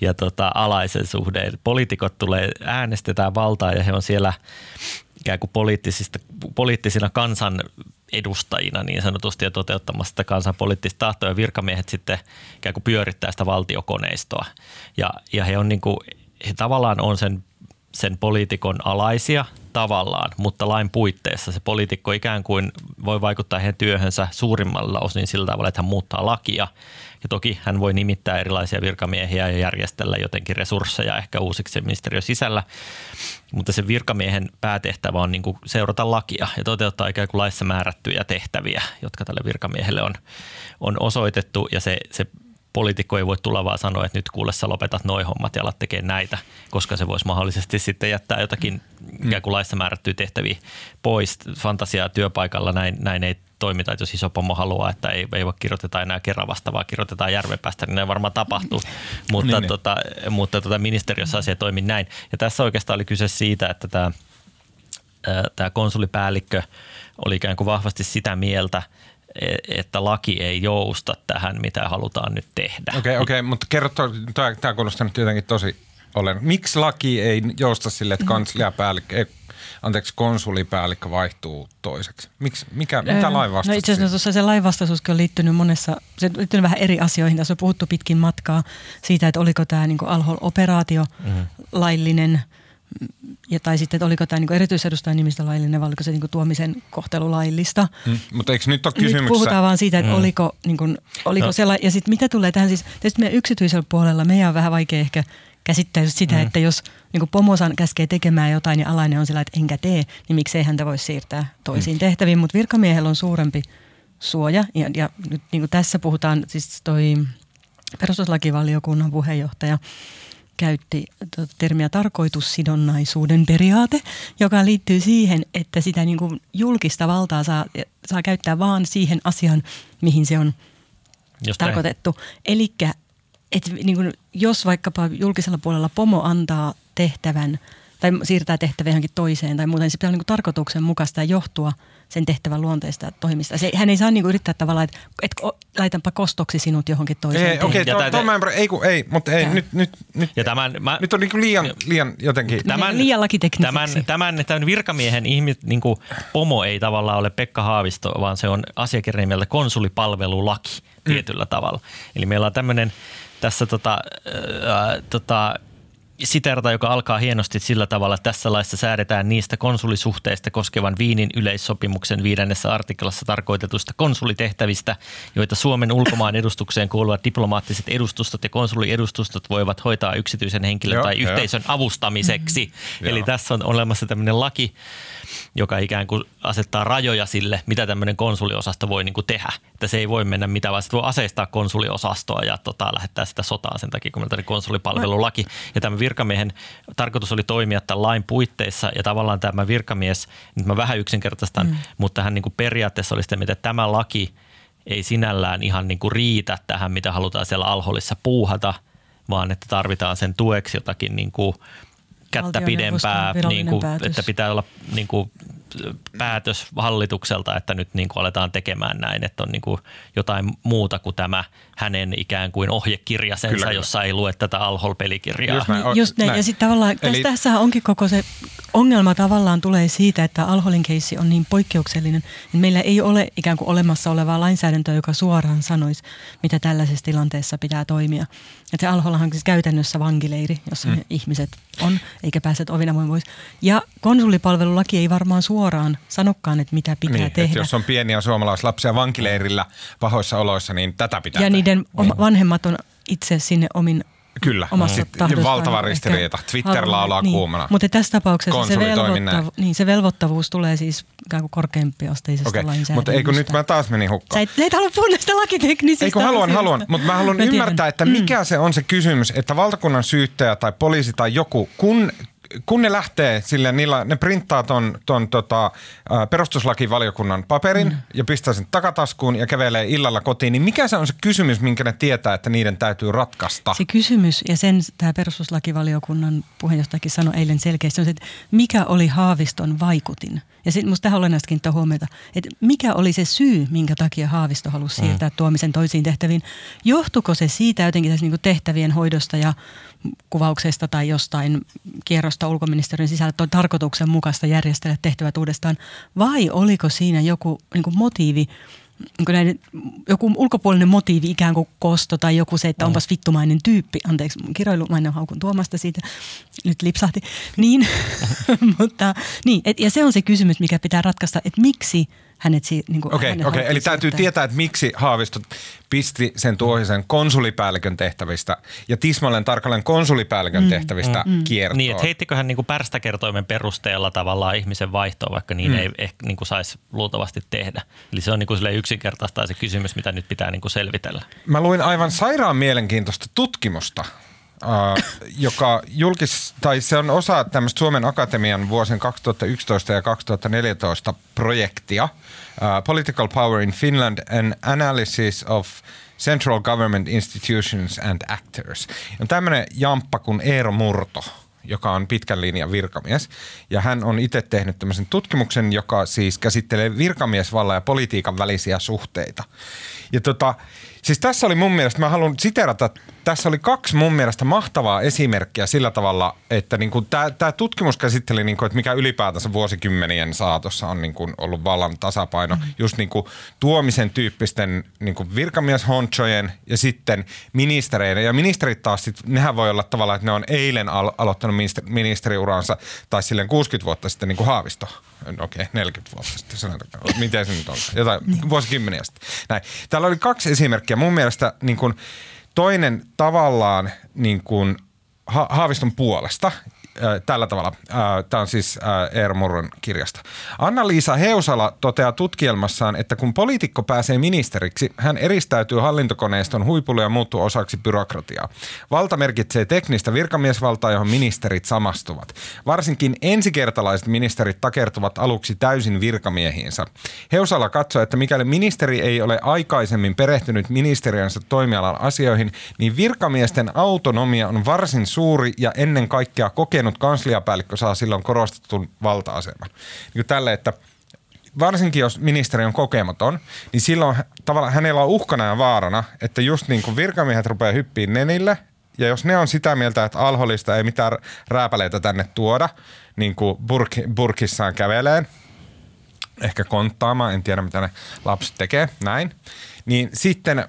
[SPEAKER 2] ja tota, alaisen suhde. Poliitikot tulee, äänestetään valtaa ja he on siellä ikään kuin poliittisista, poliittisina kansan edustajina niin sanotusti ja toteuttamassa sitä kansan poliittista tahtoa ja virkamiehet sitten ikään kuin pyörittää sitä valtiokoneistoa. Ja, ja he on niin kuin, he tavallaan on sen, sen poliitikon alaisia tavallaan, mutta lain puitteissa se poliitikko ikään kuin voi vaikuttaa heidän työhönsä suurimmalla osin sillä tavalla, että hän muuttaa lakia. Ja toki hän voi nimittää erilaisia virkamiehiä ja järjestellä jotenkin resursseja ehkä uusiksi ministeriön sisällä, mutta se virkamiehen päätehtävä on niin kuin seurata lakia ja toteuttaa ikään kuin laissa määrättyjä tehtäviä, jotka tälle virkamiehelle on, on osoitettu. Ja se, se poliitikko ei voi tulla vaan sanoa, että nyt kuule sä lopetat noi hommat ja alat tekemään näitä, koska se voisi mahdollisesti sitten jättää jotakin ikään kuin laissa määrättyjä tehtäviä pois. Fantasiaa työpaikalla. Näin, näin ei toimita, että jos iso pomo haluaa, että ei, ei voi kirjoiteta enää vasta, vaan kirjoitetaan järvenpäästä, niin ne varmaan tapahtuu. mutta, niin, niin. tota, mutta tota, ministeriössä asia toimi näin. Ja tässä oikeastaan oli kyse siitä, että tämä, tämä konsulipäällikkö oli ikään kuin vahvasti sitä mieltä, E- että laki ei jousta tähän, mitä halutaan nyt tehdä.
[SPEAKER 1] Okei, okay, okay, mutta kerro, tämä kuulostaa nyt jotenkin tosi olen. Miksi laki ei jousta sille, että kansliapäällikkö, anteeksi, konsulipäällikkö vaihtuu toiseksi? Miksi, mikä, mitä lainvastaisuus?
[SPEAKER 3] No itse asiassa tuossa se lainvastaisuuskin on liittynyt monessa, se on liittynyt vähän eri asioihin. Tässä on puhuttu pitkin matkaa siitä, että oliko tämä niin Alhol-operaatio mm-hmm. laillinen – ja, tai sitten, että oliko tämä niin erityisedustajan nimistä laillinen vai oliko se niin tuomisen kohtelu laillista.
[SPEAKER 1] Mm, mutta eikö nyt ole kysymyksessä?
[SPEAKER 3] Nyt puhutaan vaan siitä, että mm. oliko, niin kuin, oliko no. sellainen, ja sitten mitä tulee tähän siis, tietysti meidän yksityisellä puolella, meidän on vähän vaikea ehkä käsittää just sitä, mm. että jos niin pomosan käskee tekemään jotain ja alainen on sillä, että enkä tee, niin miksei häntä voi siirtää toisiin mm. tehtäviin, mutta virkamiehellä on suurempi suoja ja, ja nyt niin kuin tässä puhutaan, siis toi perustuslakivaliokunnan puheenjohtaja käytti tuota termiä tarkoitussidonnaisuuden periaate, joka liittyy siihen, että sitä niin kuin julkista valtaa saa, saa käyttää vaan siihen asiaan, mihin se on Just tarkoitettu. Eli niin jos vaikkapa julkisella puolella pomo antaa tehtävän tai siirtää tehtäviä johonkin toiseen tai muuten, niin se pitää olla niin tarkoituksenmukaista ja johtua – sen tehtävän luonteista toimista. Se, hän ei saa niinku yrittää tavallaan, että et, laitanpa kostoksi sinut johonkin toiseen.
[SPEAKER 1] Ei, okei, okay, to, to, ei, kun, ei, mutta ei, nyt, nyt, nyt, ja tämän, mä, nyt on niinku liian, liian jotenkin.
[SPEAKER 3] Tämän, liian
[SPEAKER 2] Tämän, tämän, tämän virkamiehen ihmis, niinku, pomo ei tavallaan ole Pekka Haavisto, vaan se on asiakirja nimeltä konsulipalvelulaki mm. tietyllä tavalla. Eli meillä on tämmöinen tässä tota, äh, tota, siterata, joka alkaa hienosti sillä tavalla, että tässä laissa säädetään niistä konsulisuhteista koskevan Viinin yleissopimuksen viidennessä artiklassa tarkoitetuista konsulitehtävistä, joita Suomen ulkomaan edustukseen kuuluvat diplomaattiset edustustot ja konsuliedustustot voivat hoitaa yksityisen henkilön joo, tai jo. yhteisön avustamiseksi. Mm-hmm. Eli tässä on olemassa tämmöinen laki, joka ikään kuin asettaa rajoja sille, mitä tämmöinen konsuliosasto voi niin kuin tehdä. Että se ei voi mennä mitään, vaan voi aseistaa konsuliosastoa ja tota, lähettää sitä sotaan sen takia, kun meillä on konsulipalvelulaki. Ja tämä virkamiehen tarkoitus oli toimia tämän lain puitteissa ja tavallaan tämä virkamies, nyt mä vähän yksinkertaistan, mm. mutta hän niin kuin periaatteessa oli sitä, että tämä laki ei sinällään ihan niin kuin riitä tähän, mitä halutaan siellä alholissa puuhata, vaan että tarvitaan sen tueksi jotakin niin kuin kättä pidempää, niin kuin, että pitää olla niin kuin, päätös hallitukselta, että nyt niin kuin aletaan tekemään näin, että on niin kuin jotain muuta kuin tämä hänen ikään kuin ohjekirjasensa, Kyllä, jossa ei lue tätä Alhol-pelikirjaa.
[SPEAKER 3] Just näin. Just näin. Ja sitten tavallaan, Eli... tässähän onkin koko se ongelma tavallaan tulee siitä, että Alholin keissi on niin poikkeuksellinen, että meillä ei ole ikään kuin olemassa olevaa lainsäädäntöä, joka suoraan sanoisi, mitä tällaisessa tilanteessa pitää toimia. Että se Alhollahan on siis käytännössä vankileiri, jossa mm. ihmiset on, eikä pääse ovina pois. Ja konsulipalvelulaki ei varmaan suoraan sanokaan, että mitä pitää niin, tehdä.
[SPEAKER 1] jos on pieniä suomalaislapsia vankileirillä pahoissa oloissa, niin tätä pitää
[SPEAKER 3] Ja tehdä. niiden niin. vanhemmat on itse sinne omin
[SPEAKER 1] Kyllä, omassa mm. valtava ristiriita. Twitter laulaa niin. kuumana.
[SPEAKER 3] Mutta tässä tapauksessa se, velvoittavu- niin, se velvoittavuus tulee siis ikään kuin korkeampiasteisesta okay. lainsäädännöstä.
[SPEAKER 1] Mutta eikö nyt mä taas menin hukkaan?
[SPEAKER 3] Sä et, et halua puhua näistä lakiteknisistä
[SPEAKER 1] Eikö haluan, haluan, mutta mä haluan mä ymmärtää, että mikä mm. se on se kysymys, että valtakunnan syyttäjä tai poliisi tai joku, kun kun ne lähtee sille, niillä, ne printtaa ton, ton tota, perustuslakivaliokunnan paperin mm. ja pistää sen takataskuun ja kävelee illalla kotiin, niin mikä se on se kysymys, minkä ne tietää, että niiden täytyy ratkaista?
[SPEAKER 3] Se kysymys, ja sen tämä perustuslakivaliokunnan puheenjohtajakin sanoi eilen selkeästi, on se, että mikä oli Haaviston vaikutin? Ja sitten musta tähän olennaista kiinnittää huomiota, että mikä oli se syy, minkä takia Haavisto halusi mm. siirtää mm. tuomisen toisiin tehtäviin? Johtuko se siitä jotenkin tässä niin tehtävien hoidosta ja kuvauksesta tai jostain kierrosta ulkoministeriön sisällä on tarkoituksenmukaista järjestellä tehtävät uudestaan, vai oliko siinä joku niin kuin motiivi niin näiden, joku ulkopuolinen motiivi, ikään kuin kosto tai joku se, että mm. onpas vittumainen tyyppi. Anteeksi, kirjoilumainen haukun Tuomasta siitä. Nyt lipsahti. Niin, mutta niin, et, ja se on se kysymys, mikä pitää ratkaista, että miksi – hänet
[SPEAKER 1] Okei, niin okei. Okay, okay. eli täytyy tietää, että miksi Haavisto pisti sen tuohisen konsulipäällikön tehtävistä ja tismalleen tarkalleen konsulipäällikön mm, tehtävistä mm, mm. kiertoon.
[SPEAKER 2] Niin, että heittikö hän niin kuin pärstäkertoimen perusteella tavallaan ihmisen vaihtoa, vaikka niin mm. ei ehkä niin kuin saisi luultavasti tehdä. Eli se on niin kuin yksinkertaista se kysymys, mitä nyt pitää niin kuin selvitellä.
[SPEAKER 1] Mä luin aivan sairaan mielenkiintoista tutkimusta joka julkis, tai se on osa tämmöistä Suomen Akatemian vuosien 2011 ja 2014 projektia uh, Political Power in Finland, an analysis of central government institutions and actors. On tämmöinen jamppa kuin Eero Murto, joka on pitkän linjan virkamies. Ja hän on itse tehnyt tämmöisen tutkimuksen, joka siis käsittelee virkamiesvallan ja politiikan välisiä suhteita. Ja tota, Siis tässä oli mun mielestä, mä haluan siterata, tässä oli kaksi mun mielestä mahtavaa esimerkkiä sillä tavalla, että niin tämä tutkimus käsitteli, niin kuin, että mikä ylipäätänsä vuosikymmenien saatossa on niin kuin ollut vallan tasapaino. Mm-hmm. Just niin kuin tuomisen tyyppisten niin kuin virkamieshonchojen ja sitten ministereiden. Ja ministerit taas, sit, nehän voi olla tavallaan, että ne on eilen al- aloittanut ministeri- ministeriuransa tai silleen 60 vuotta sitten niin kuin Haavisto okei, okay, 40 vuotta sitten sanotaan. Miten se nyt on? Jotain niin. vuosikymmeniä sitten. Näin. Täällä oli kaksi esimerkkiä. Mun mielestä niin kuin, toinen tavallaan niin kuin, ha- Haaviston puolesta tällä tavalla. Tämä on siis Eero Murron kirjasta. Anna-Liisa Heusala toteaa tutkielmassaan, että kun poliitikko pääsee ministeriksi, hän eristäytyy hallintokoneiston huipulle ja muuttuu osaksi byrokratiaa. Valta merkitsee teknistä virkamiesvaltaa, johon ministerit samastuvat. Varsinkin ensikertalaiset ministerit takertuvat aluksi täysin virkamiehiinsä. Heusala katsoo, että mikäli ministeri ei ole aikaisemmin perehtynyt ministeriönsä toimialan asioihin, niin virkamiesten autonomia on varsin suuri ja ennen kaikkea kokenut kokenut kansliapäällikkö saa silloin korostetun valta-aseman. Niin tälle, että varsinkin jos ministeri on kokematon, niin silloin tavallaan hänellä on uhkana ja vaarana, että just niin kuin virkamiehet rupeaa hyppiin nenille, ja jos ne on sitä mieltä, että alholista ei mitään rääpäleitä tänne tuoda, niin kuin burk, burkissaan käveleen, ehkä konttaamaan, en tiedä mitä ne lapset tekee, näin, niin sitten äh,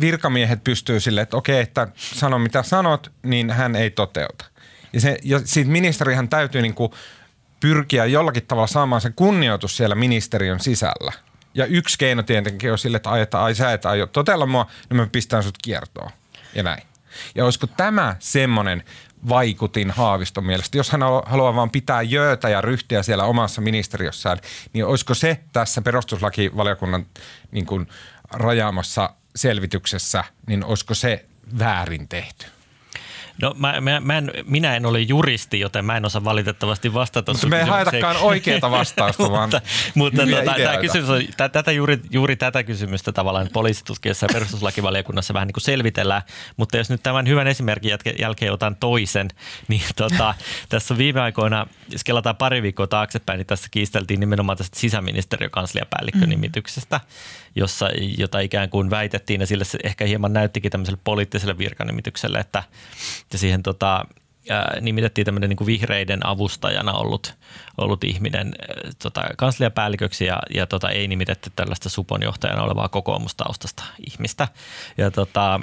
[SPEAKER 1] virkamiehet pystyy sille, että okei, että sano mitä sanot, niin hän ei toteuta. Ja, se, ja siitä ministerihän täytyy niin kuin pyrkiä jollakin tavalla saamaan se kunnioitus siellä ministeriön sisällä. Ja yksi keino tietenkin on sille, että ai, että ai sä et aio totella mua, niin mä pistän sut kiertoon. Ja näin. Ja olisiko tämä semmoinen vaikutin Haaviston mielestä, jos hän haluaa vaan pitää jöötä ja ryhtiä siellä omassa ministeriössään, niin olisiko se tässä perustuslakivaliokunnan niin kuin rajaamassa selvityksessä, niin olisiko se väärin tehty?
[SPEAKER 2] No mä, mä, mä en, minä en ole juristi, joten mä en osaa valitettavasti vastata.
[SPEAKER 1] Mutta me ei haetakaan oikeaa vastausta, vaan
[SPEAKER 2] Mutta, mutta tota, tämä kysymys on, tätä juuri, juuri tätä kysymystä tavallaan poliisitutkijassa ja perustuslakivaliokunnassa vähän niin kuin selvitellään. Mutta jos nyt tämän hyvän esimerkin jälkeen otan toisen, niin tota, tässä viime aikoina, jos kelataan pari viikkoa taaksepäin, niin tässä kiisteltiin nimenomaan tästä sisäministeriökansliapäällikkön nimityksestä. Mm jossa, jota ikään kuin väitettiin ja sille se ehkä hieman näyttikin tämmöiselle poliittiselle virkanimitykselle, että ja siihen tota, nimitettiin tämmöinen niin vihreiden avustajana ollut, ollut ihminen tota, kansliapäälliköksi ja, ja tota, ei nimitetty tällaista supon johtajana olevaa kokoomustaustasta ihmistä. Ja tota,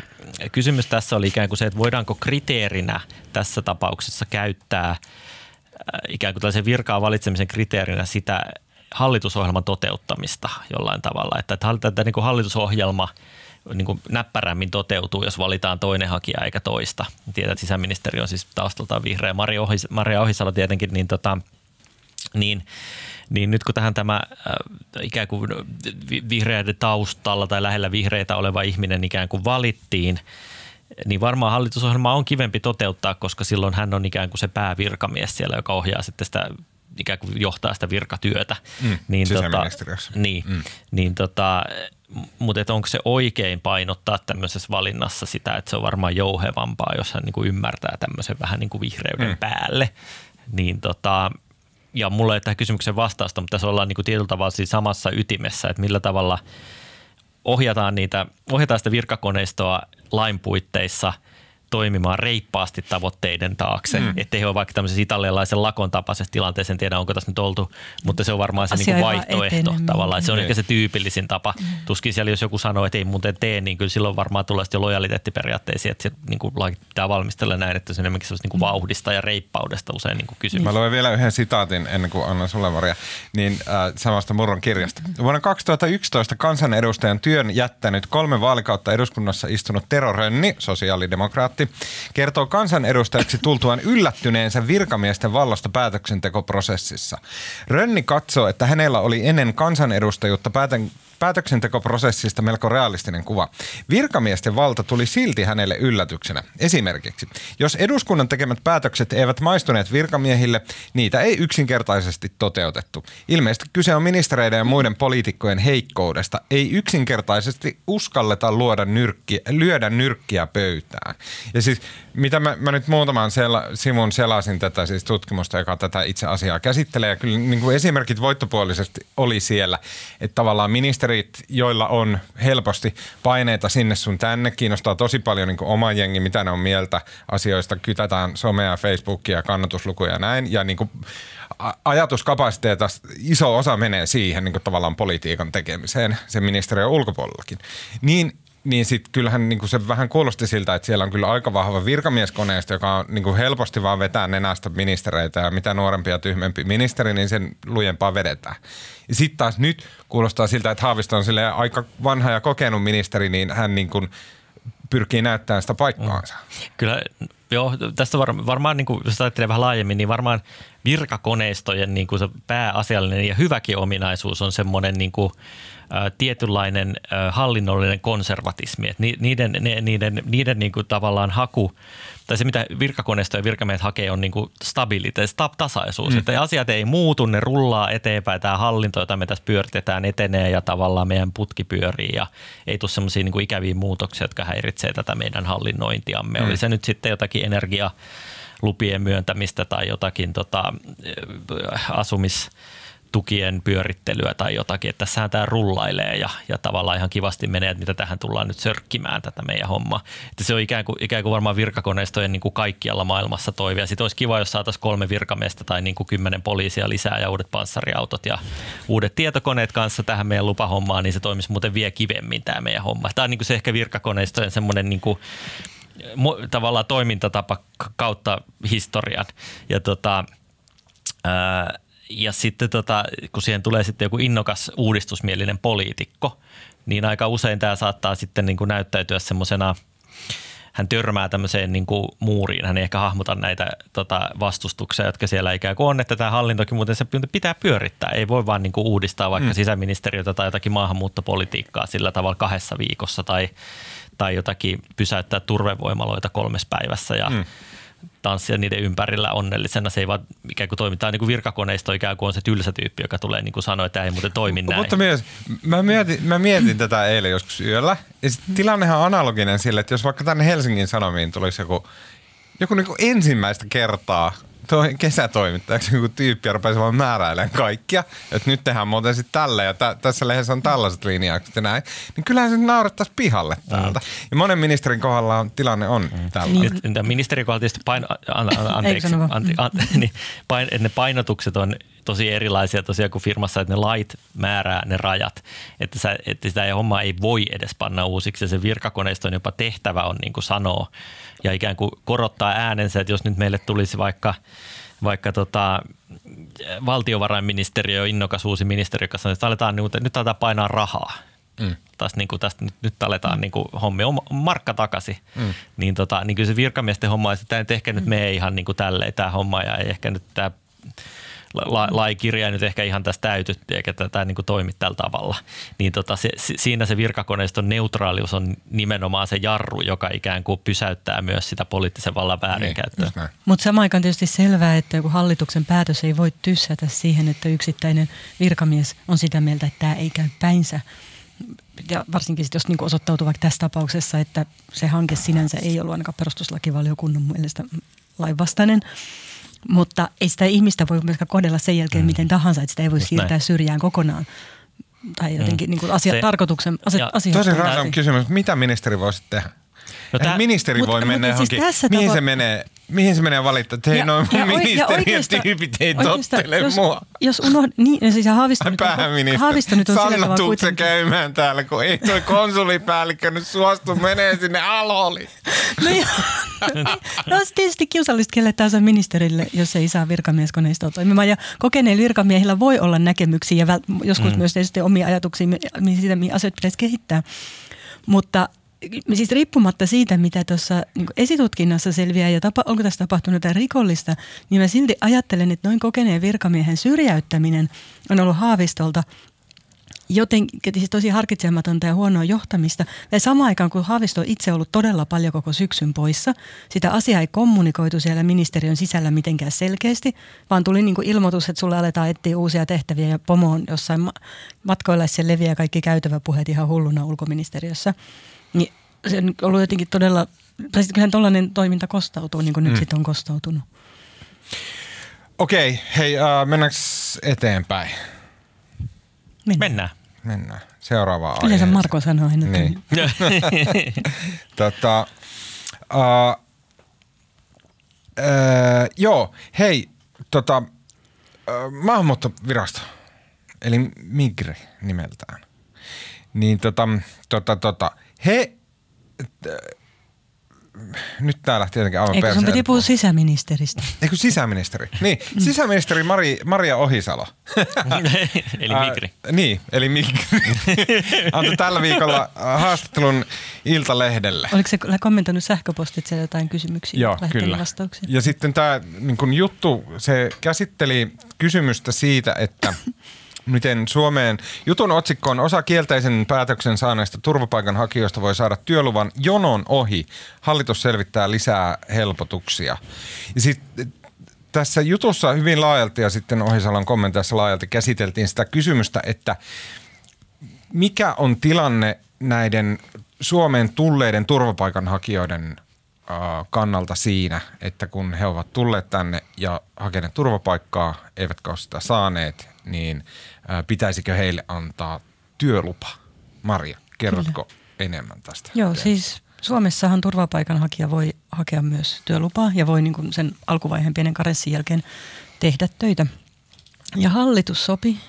[SPEAKER 2] kysymys tässä oli ikään kuin se, että voidaanko kriteerinä tässä tapauksessa käyttää ikään kuin tällaisen virkaa valitsemisen kriteerinä sitä, hallitusohjelman toteuttamista jollain tavalla. Että, että, että niin kuin hallitusohjelma niin kuin näppärämmin toteutuu, jos valitaan toinen hakija eikä toista. Tiedät, että sisäministeri on siis taustaltaan vihreä. Maria, Ohis, Maria Ohisalo tietenkin, niin, tota, niin, niin nyt kun tähän tämä äh, ikään kuin vihreiden taustalla tai lähellä vihreitä oleva ihminen ikään kuin valittiin, niin varmaan hallitusohjelma on kivempi toteuttaa, koska silloin hän on ikään kuin se päävirkamies siellä, joka ohjaa sitten sitä ikään kuin johtaa sitä virkatyötä.
[SPEAKER 1] Mm,
[SPEAKER 2] niin,
[SPEAKER 1] tota,
[SPEAKER 2] niin, mm. niin tota, mutta onko se oikein painottaa tämmöisessä valinnassa sitä, että se on varmaan jouhevampaa, jos hän niin kuin ymmärtää tämmöisen vähän niin kuin vihreyden mm. päälle. Niin tota, ja mulla ei tähän kysymykseen vastausta, mutta tässä ollaan niin kuin tietyllä tavalla siis samassa ytimessä, että millä tavalla ohjataan, niitä, ohjataan sitä virkakoneistoa lain puitteissa – toimimaan reippaasti tavoitteiden taakse. Mm. Ettei he ole vaikka tämmöisen italialaisen lakon tapaisessa tilanteessa, en tiedä onko tässä nyt oltu, mutta se on varmaan se niin vaihtoehto tavallaan. Se on ehkä se tyypillisin tapa. Mm. Tuskin siellä jos joku sanoo, että ei muuten tee, niin kyllä silloin varmaan tulee sitten jo lojaliteettiperiaatteisiin, että se niin kuin pitää valmistella näin, että se on enemmänkin niin kuin vauhdista ja reippaudesta usein niin kuin kysymys.
[SPEAKER 1] Mä luen vielä yhden sitaatin ennen kuin annan sulle Maria, niin äh, samasta Murron kirjasta. Vuonna 2011 kansanedustajan työn jättänyt kolme vaalikautta eduskunnassa istunut Tero Rönni, sosiaalidemokraatti, kertoo kansanedustajaksi tultuaan yllättyneensä virkamiesten vallasta päätöksentekoprosessissa. Rönni katsoo, että hänellä oli ennen kansanedustajuutta päätän, päätöksentekoprosessista melko realistinen kuva. Virkamiesten valta tuli silti hänelle yllätyksenä. Esimerkiksi, jos eduskunnan tekemät päätökset eivät maistuneet virkamiehille, niitä ei yksinkertaisesti toteutettu. Ilmeisesti kyse on ministereiden ja muiden poliitikkojen heikkoudesta. Ei yksinkertaisesti uskalleta luoda nyrkkiä, lyödä nyrkkiä pöytään. Ja siis mitä mä, mä nyt muutaman sela, sivun selasin tätä siis tutkimusta, joka tätä itse asiaa käsittelee. Ja kyllä niin kuin esimerkit voittopuolisesti oli siellä, että tavallaan ministerit, joilla on helposti paineita sinne sun tänne, kiinnostaa tosi paljon niin oma jengi, mitä ne on mieltä asioista, kytätään somea, Facebookia, kannatuslukuja ja näin. Ja niin kuin ajatuskapasiteetasta iso osa menee siihen niin kuin tavallaan politiikan tekemiseen sen ministeriön ulkopuolellakin. Niin niin sitten kyllähän niin kuin se vähän kuulosti siltä, että siellä on kyllä aika vahva virkamieskoneisto, joka on niin kuin helposti vaan vetää nenästä ministereitä ja mitä nuorempi ja tyhmempi ministeri, niin sen lujempaa vedetään. Ja sitten taas nyt kuulostaa siltä, että Haavisto on aika vanha ja kokenut ministeri, niin hän niin kuin pyrkii näyttämään sitä paikkaansa. Mm.
[SPEAKER 2] Kyllä, joo, tästä var, varmaan, niin kuin, jos ajattelee vähän laajemmin, niin varmaan virkakoneistojen niin kuin se pääasiallinen ja hyväkin ominaisuus on semmoinen niin kuin – tietynlainen hallinnollinen konservatismi. Että niiden, ne, niiden, niiden niin kuin tavallaan haku, tai se mitä virkakoneisto ja virkamiehet hakee on niin kuin stabiliteetti, tasaisuus. Mm. Että asiat ei muutu, ne rullaa eteenpäin. Tämä hallinto, jota me tässä pyöritetään, etenee ja tavallaan meidän putki pyörii ja ei tule sellaisia niin ikäviä muutoksia, jotka häiritsee tätä meidän hallinnointiamme. Mm. Oli se nyt sitten jotakin energia lupien myöntämistä tai jotakin tota, asumis tukien pyörittelyä tai jotakin, että tässähän tämä rullailee ja, ja tavallaan ihan kivasti menee, että mitä tähän tullaan nyt sörkkimään tätä meidän hommaa. Että se on ikään kuin, ikään kuin varmaan virkakoneistojen niin kuin kaikkialla maailmassa toivia. Sitten olisi kiva, jos saataisiin kolme virkamiestä tai niin kuin kymmenen poliisia lisää ja uudet panssariautot ja uudet tietokoneet kanssa tähän meidän lupahommaan, niin se toimisi muuten vie kivemmin tämä meidän homma. Tämä on niin kuin se ehkä virkakoneistojen semmoinen niin kuin, tavallaan toimintatapa kautta historian. Ja tota, ää, ja sitten tota, kun siihen tulee sitten joku innokas uudistusmielinen poliitikko, niin aika usein tämä saattaa sitten niin kuin näyttäytyä semmoisena, hän törmää tämmöiseen niin kuin muuriin. Hän ei ehkä hahmota näitä tota, vastustuksia, jotka siellä ikään kuin on, että tämä hallintokin muuten se pitää pyörittää. Ei voi vaan niin kuin uudistaa vaikka mm. sisäministeriötä tai jotakin maahanmuuttopolitiikkaa sillä tavalla kahdessa viikossa tai, tai jotakin pysäyttää turvevoimaloita kolmes päivässä ja mm tanssia niiden ympärillä onnellisena. Se ei vaan ikään kuin toimitaan niin kuin virkakoneisto ikään kuin on se tylsä tyyppi, joka tulee niin kuin sanoa, että ei muuten toimi näin.
[SPEAKER 1] Mutta myös, mä mietin, mä mietin tätä eilen joskus yöllä. Ja tilannehan on analoginen sille, että jos vaikka tänne Helsingin Sanomiin tulisi joku, joku niin kuin ensimmäistä kertaa toi kesätoimittajaksi joku tyyppi rupesi vaan määräilemään kaikkia, että nyt tehdään muuten sitten tällä ja tä, tässä lehdessä on tällaiset linjaukset ja näin, niin kyllähän se naurettaisi pihalle täältä. Mm. Ja monen ministerin kohdalla on, tilanne on mm. tällä.
[SPEAKER 2] Niin. Ministerin kohdalla tietysti paino, an, an, anteeksi, an, an, an, niin, pain, ne painotukset on tosi erilaisia tosiaan kuin firmassa, että ne lait määrää ne rajat, että, sä, että sitä hommaa ei voi edes panna uusiksi ja se virkakoneiston jopa tehtävä on niin kuin sanoo ja ikään kuin korottaa äänensä, että jos nyt meille tulisi vaikka vaikka tota, valtiovarainministeriö, innokas uusi ministeri, joka sanoo, että aletaan, niin, nyt aletaan painaa rahaa. Mm. Taas, niin kuin, tästä, nyt, nyt aletaan mm. niin kuin, hommi on markka takaisin. Mm. Niin, tota, niin kyllä se virkamiesten homma, että tämä nyt ehkä nyt menee ihan niin kuin tälleen tämä homma ja ei ehkä nyt tämä la, laikirja nyt ehkä ihan tästä täytytti eikä tätä niin kuin toimi tällä tavalla. Niin tota, se, siinä se virkakoneiston neutraalius on nimenomaan se jarru, joka ikään kuin pysäyttää myös sitä poliittisen vallan väärinkäyttöä. Niin,
[SPEAKER 3] Mutta samaan aikaan tietysti selvää, että joku hallituksen päätös ei voi tyssätä siihen, että yksittäinen virkamies on sitä mieltä, että tämä ei käy päinsä ja varsinkin sit, jos niin osoittautuu vaikka tässä tapauksessa, että se hanke sinänsä ei ollut ainakaan perustuslakivaliokunnan mielestä lainvastainen, mutta ei sitä ihmistä voi myöskään kohdella sen jälkeen mm. miten tahansa, että sitä ei voi Just siirtää näin. syrjään kokonaan. Tai jotenkin mm. niin kuin asia, se, tarkoituksen asia, asia
[SPEAKER 1] Tosi raaka kysymys. Mitä ministeri voisi tehdä? No tää, ministeri mutta, voi mennä siis johonkin. Mihin, tavo- se menee, mihin se menee valittaa? Että hei, ja, noin mun ministeriön tyypit ei tottele
[SPEAKER 3] jos,
[SPEAKER 1] mua.
[SPEAKER 3] Jos unohd, niin, no siis Haavisto nyt,
[SPEAKER 1] Haavisto nyt on Sanna, tuut se käymään täällä, kun ei toi konsulipäällikkö nyt suostu menee sinne aloli.
[SPEAKER 3] no, jo, no, on tietysti kiusallista kelle tahansa ministerille, jos ei saa virkamieskoneistoa toimimaan. Ja kokeneilla virkamiehillä voi olla näkemyksiä ja vält, joskus mm. myös tietysti omia ajatuksia siitä, mihin asioita pitäisi kehittää. Mutta siis riippumatta siitä, mitä tuossa niin esitutkinnassa selviää ja tapa, onko tässä tapahtunut jotain rikollista, niin mä silti ajattelen, että noin kokeneen virkamiehen syrjäyttäminen on ollut Haavistolta jotenkin siis tosi harkitsematonta ja huonoa johtamista. Ja samaan aikaan, kun Haavisto on itse ollut todella paljon koko syksyn poissa, sitä asiaa ei kommunikoitu siellä ministeriön sisällä mitenkään selkeästi, vaan tuli niin kuin ilmoitus, että sulle aletaan etsiä uusia tehtäviä ja pomo on jossain matkoilla se leviää kaikki käytäväpuheet ihan hulluna ulkoministeriössä. Niin se on ollut jotenkin todella, tai sitten kyllähän tuollainen toiminta kostautuu, niin kuin nyt mm. sitten on kostautunut.
[SPEAKER 1] Okei, hei, uh, mennäänkö eteenpäin?
[SPEAKER 2] Mennään. Mennään.
[SPEAKER 1] Mennään. Seuraavaa
[SPEAKER 3] Yleensä Marko sanoo aina.
[SPEAKER 1] Niin. tota, uh, uh, joo, hei, tota, uh, maahanmuuttovirasto, eli Migri nimeltään. Niin tota, tota, tota, he, nyt tää lähti jotenkin aivan
[SPEAKER 3] Eikö sun piti puhua sisäministeristä?
[SPEAKER 1] Eikö sisäministeri? Niin, mm. sisäministeri Mari, Maria Ohisalo.
[SPEAKER 2] eli Migri.
[SPEAKER 1] Äh, niin, eli Migri. Antoi tällä viikolla haastattelun Iltalehdelle.
[SPEAKER 3] Oliko se kommentoinut sähköpostit jotain kysymyksiä?
[SPEAKER 1] Joo, kyllä. Vastauksia? Ja sitten tämä niin juttu, se käsitteli kysymystä siitä, että miten Suomeen jutun otsikko on osa kielteisen päätöksen saaneista turvapaikanhakijoista voi saada työluvan jonon ohi. Hallitus selvittää lisää helpotuksia. Ja sit, tässä jutussa hyvin laajalti ja sitten Ohisalon kommenteissa laajalti käsiteltiin sitä kysymystä, että mikä on tilanne näiden Suomeen tulleiden turvapaikanhakijoiden kannalta siinä, että kun he ovat tulleet tänne ja hakeneet turvapaikkaa, eivätkä ole sitä saaneet, niin pitäisikö heille antaa työlupa? Maria, kerrotko Kyllä. enemmän tästä?
[SPEAKER 3] Joo, teemasta? siis Suomessahan turvapaikanhakija voi hakea myös työlupaa ja voi niin sen alkuvaiheen pienen karenssin jälkeen tehdä töitä. Ja hallitus sopi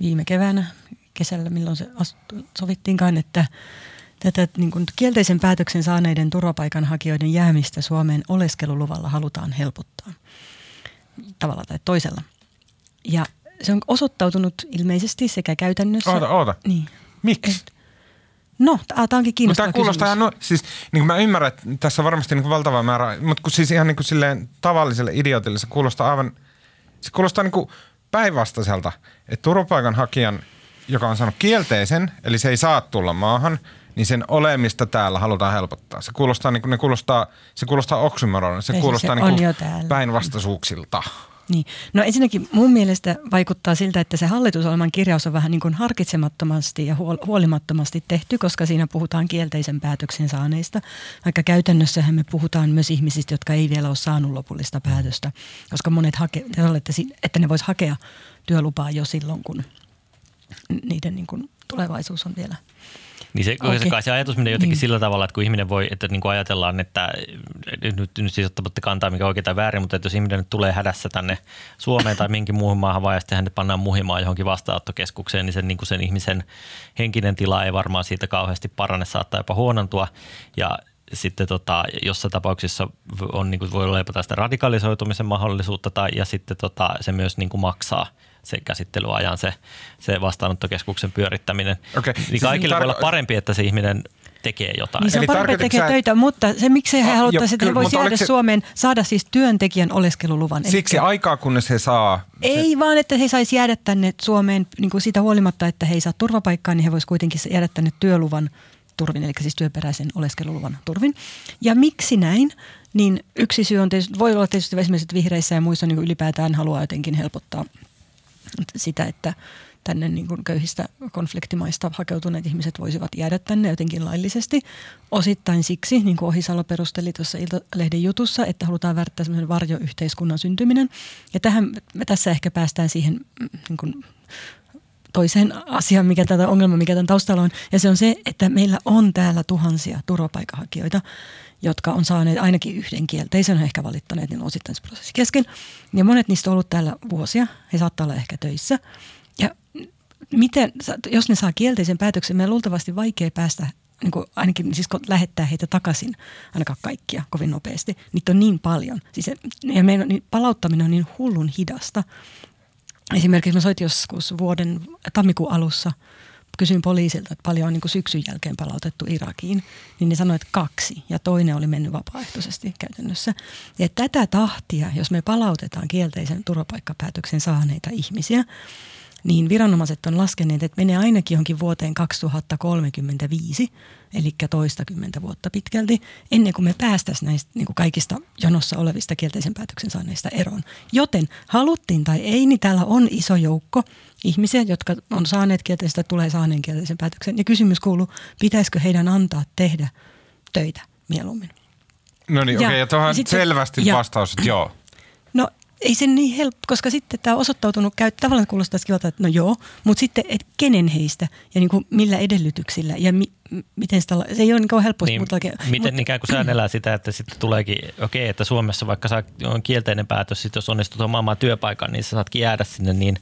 [SPEAKER 3] viime keväänä, kesällä, milloin se sovittiinkaan, että tätä niin kuin kielteisen päätöksen saaneiden turvapaikanhakijoiden jäämistä Suomeen oleskeluluvalla halutaan helpottaa tavalla tai toisella. Ja se on osoittautunut ilmeisesti sekä käytännössä...
[SPEAKER 1] Oota, oota.
[SPEAKER 3] Niin.
[SPEAKER 1] Miksi? Et,
[SPEAKER 3] no, tämä onkin kiinnostava
[SPEAKER 1] no, tämä kuulostaa ihan, no, siis niin kuin mä ymmärrän, että tässä on varmasti niin kuin valtava määrä, mutta kun siis ihan niin kuin silleen tavalliselle idiotille se kuulostaa aivan, se kuulostaa niin kuin päinvastaiselta, että turvapaikanhakijan, joka on saanut kielteisen, eli se ei saa tulla maahan, niin sen olemista täällä halutaan helpottaa. Se kuulostaa, niin kuin, ne kuulostaa, se kuulostaa oksymoron, se kuulostaa se niin päinvastaisuuksilta.
[SPEAKER 3] Niin. No ensinnäkin mun mielestä vaikuttaa siltä, että se hallitusohjelman kirjaus on vähän niin kuin harkitsemattomasti ja huolimattomasti tehty, koska siinä puhutaan kielteisen päätöksen saaneista. Vaikka käytännössähän me puhutaan myös ihmisistä, jotka ei vielä ole saanut lopullista päätöstä, koska monet hake, että ne vois hakea työlupaa jo silloin, kun niiden niin kuin tulevaisuus on vielä –
[SPEAKER 2] niin se, okay. se, kai se ajatus menee jotenkin niin. sillä tavalla, että kun ihminen voi, että niin kuin ajatellaan, että nyt, nyt siis ottamatta kantaa mikä oikein tai väärin, mutta että jos ihminen nyt tulee hädässä tänne Suomeen tai minkin muuhun maahan vai ja sitten hänet pannaan muhimaan johonkin vastaanottokeskukseen, niin sen, niin kuin sen ihmisen henkinen tila ei varmaan siitä kauheasti parane, saattaa jopa huonontua ja sitten tota, jossain tapauksissa on, niin kuin voi olla jopa tästä radikalisoitumisen mahdollisuutta tai, ja sitten tota, se myös niin kuin maksaa – se käsittelyajan, se, se vastaanottokeskuksen pyörittäminen. Okay. Niin siis kaikille tar- voi olla parempi, että se ihminen tekee jotain.
[SPEAKER 3] Niin se on parempi, että tekee töitä, mutta se miksi he ah, haluaisivat, että he voisivat jäädä se... Suomeen, saada siis työntekijän oleskeluluvan.
[SPEAKER 1] Siksi Eli... aikaa, kunnes he saa...
[SPEAKER 3] Ei se... vaan, että he saisi jäädä tänne Suomeen niin kuin siitä huolimatta, että he ei saa turvapaikkaa, niin he voisivat kuitenkin jäädä tänne työluvan turvin, eli siis työperäisen oleskeluluvan turvin. Ja miksi näin? Niin yksi syy on tietysti, voi olla tietysti esimerkiksi vihreissä ja muissa niin ylipäätään haluaa jotenkin helpottaa – sitä, että tänne niin kuin köyhistä konfliktimaista hakeutuneet ihmiset voisivat jäädä tänne jotenkin laillisesti. Osittain siksi, niin kuin Ohisalo perusteli tuossa Iltalehden jutussa, että halutaan välttää semmoisen varjoyhteiskunnan syntyminen. Ja tähän me tässä ehkä päästään siihen mm, niin kuin toiseen asiaan, mikä tätä ongelma, mikä tämän taustalla on. Ja se on se, että meillä on täällä tuhansia turvapaikanhakijoita, jotka on saaneet ainakin yhden kielteisen, on ehkä valittaneet niin osittaisprosessi kesken. Ja monet niistä on ollut täällä vuosia, he saattaa olla ehkä töissä. Ja miten, jos ne saa kielteisen päätöksen, meidän on luultavasti vaikea päästä niin kuin ainakin siis lähettää heitä takaisin, ainakaan kaikkia kovin nopeasti. Niitä on niin paljon. Siis, ja meidän niin palauttaminen on niin hullun hidasta. Esimerkiksi mä soitin joskus vuoden tammikuun alussa, kysyin poliisilta, että paljon on niin kuin syksyn jälkeen palautettu Irakiin, niin ne sanoivat, että kaksi ja toinen oli mennyt vapaaehtoisesti käytännössä. Ja tätä tahtia, jos me palautetaan kielteisen turvapaikkapäätöksen saaneita ihmisiä, niin viranomaiset on laskeneet, että menee ainakin johonkin vuoteen 2035, eli toistakymmentä vuotta pitkälti, ennen kuin me päästäisiin näistä niin kuin kaikista jonossa olevista kielteisen päätöksen saaneista eroon. Joten haluttiin tai ei, niin täällä on iso joukko ihmisiä, jotka on saaneet kielteistä, tulee saaneen kielteisen päätöksen. Ja kysymys kuuluu, pitäisikö heidän antaa tehdä töitä mieluummin?
[SPEAKER 1] No niin, okei, okay, ja tuohon selvästi ja, vastaus, että joo.
[SPEAKER 3] Ei se niin helppo, koska sitten tämä on osoittautunut, käy, tavallaan kuulostaa kivalta, että no joo, mutta sitten, että kenen heistä ja niin kuin millä edellytyksillä ja mi, miten sitä, se ei ole niin helppo.
[SPEAKER 2] Niin,
[SPEAKER 3] mutta,
[SPEAKER 2] miten mutta, ikään kuin säännellään sitä, että sitten tuleekin, okei, okay, että Suomessa vaikka saa, on kielteinen päätös, sit jos onnistut omaamaan työpaikan, niin sä saatkin jäädä sinne, niin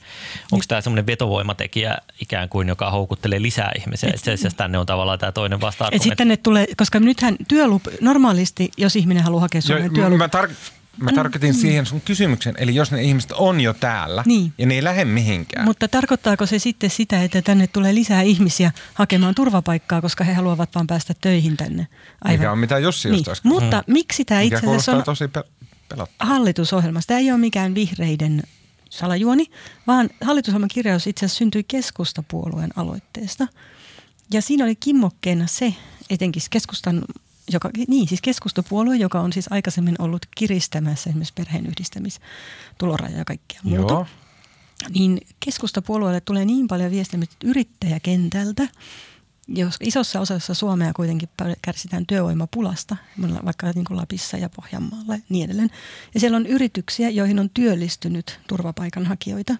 [SPEAKER 2] onko tämä semmoinen vetovoimatekijä ikään kuin, joka houkuttelee lisää ihmisiä? Itse asiassa tänne on tavallaan tämä toinen vasta
[SPEAKER 3] Sitten tänne tulee, koska nythän työlup, normaalisti, jos ihminen haluaa hakea Suomeen työlupa.
[SPEAKER 1] Mä tar- Mä tarkoitin mm. siihen sun kysymyksen, eli jos ne ihmiset on jo täällä niin. ja ne ei lähde mihinkään.
[SPEAKER 3] Mutta tarkoittaako se sitten sitä, että tänne tulee lisää ihmisiä hakemaan turvapaikkaa, koska he haluavat vaan päästä töihin tänne?
[SPEAKER 1] Aivan. Mikä on mitä Jussi niin. just
[SPEAKER 3] Mutta mm. miksi tämä itse asiassa on
[SPEAKER 1] tosi pe-
[SPEAKER 3] hallitusohjelmassa? Tämä ei ole mikään vihreiden salajuoni, vaan hallitusohjelman kirjaus itse asiassa syntyi keskustapuolueen aloitteesta. Ja siinä oli kimmokkeena se, etenkin keskustan joka, niin siis keskustapuolue, joka on siis aikaisemmin ollut kiristämässä esimerkiksi perheenyhdistämistulorajoja ja kaikkea muuta. Joo. Niin keskustapuolueelle tulee niin paljon viestiä yrittäjäkentältä, jos isossa osassa Suomea kuitenkin kärsitään työvoimapulasta, vaikka niin kuin Lapissa ja Pohjanmaalla ja niin edelleen. Ja siellä on yrityksiä, joihin on työllistynyt turvapaikanhakijoita.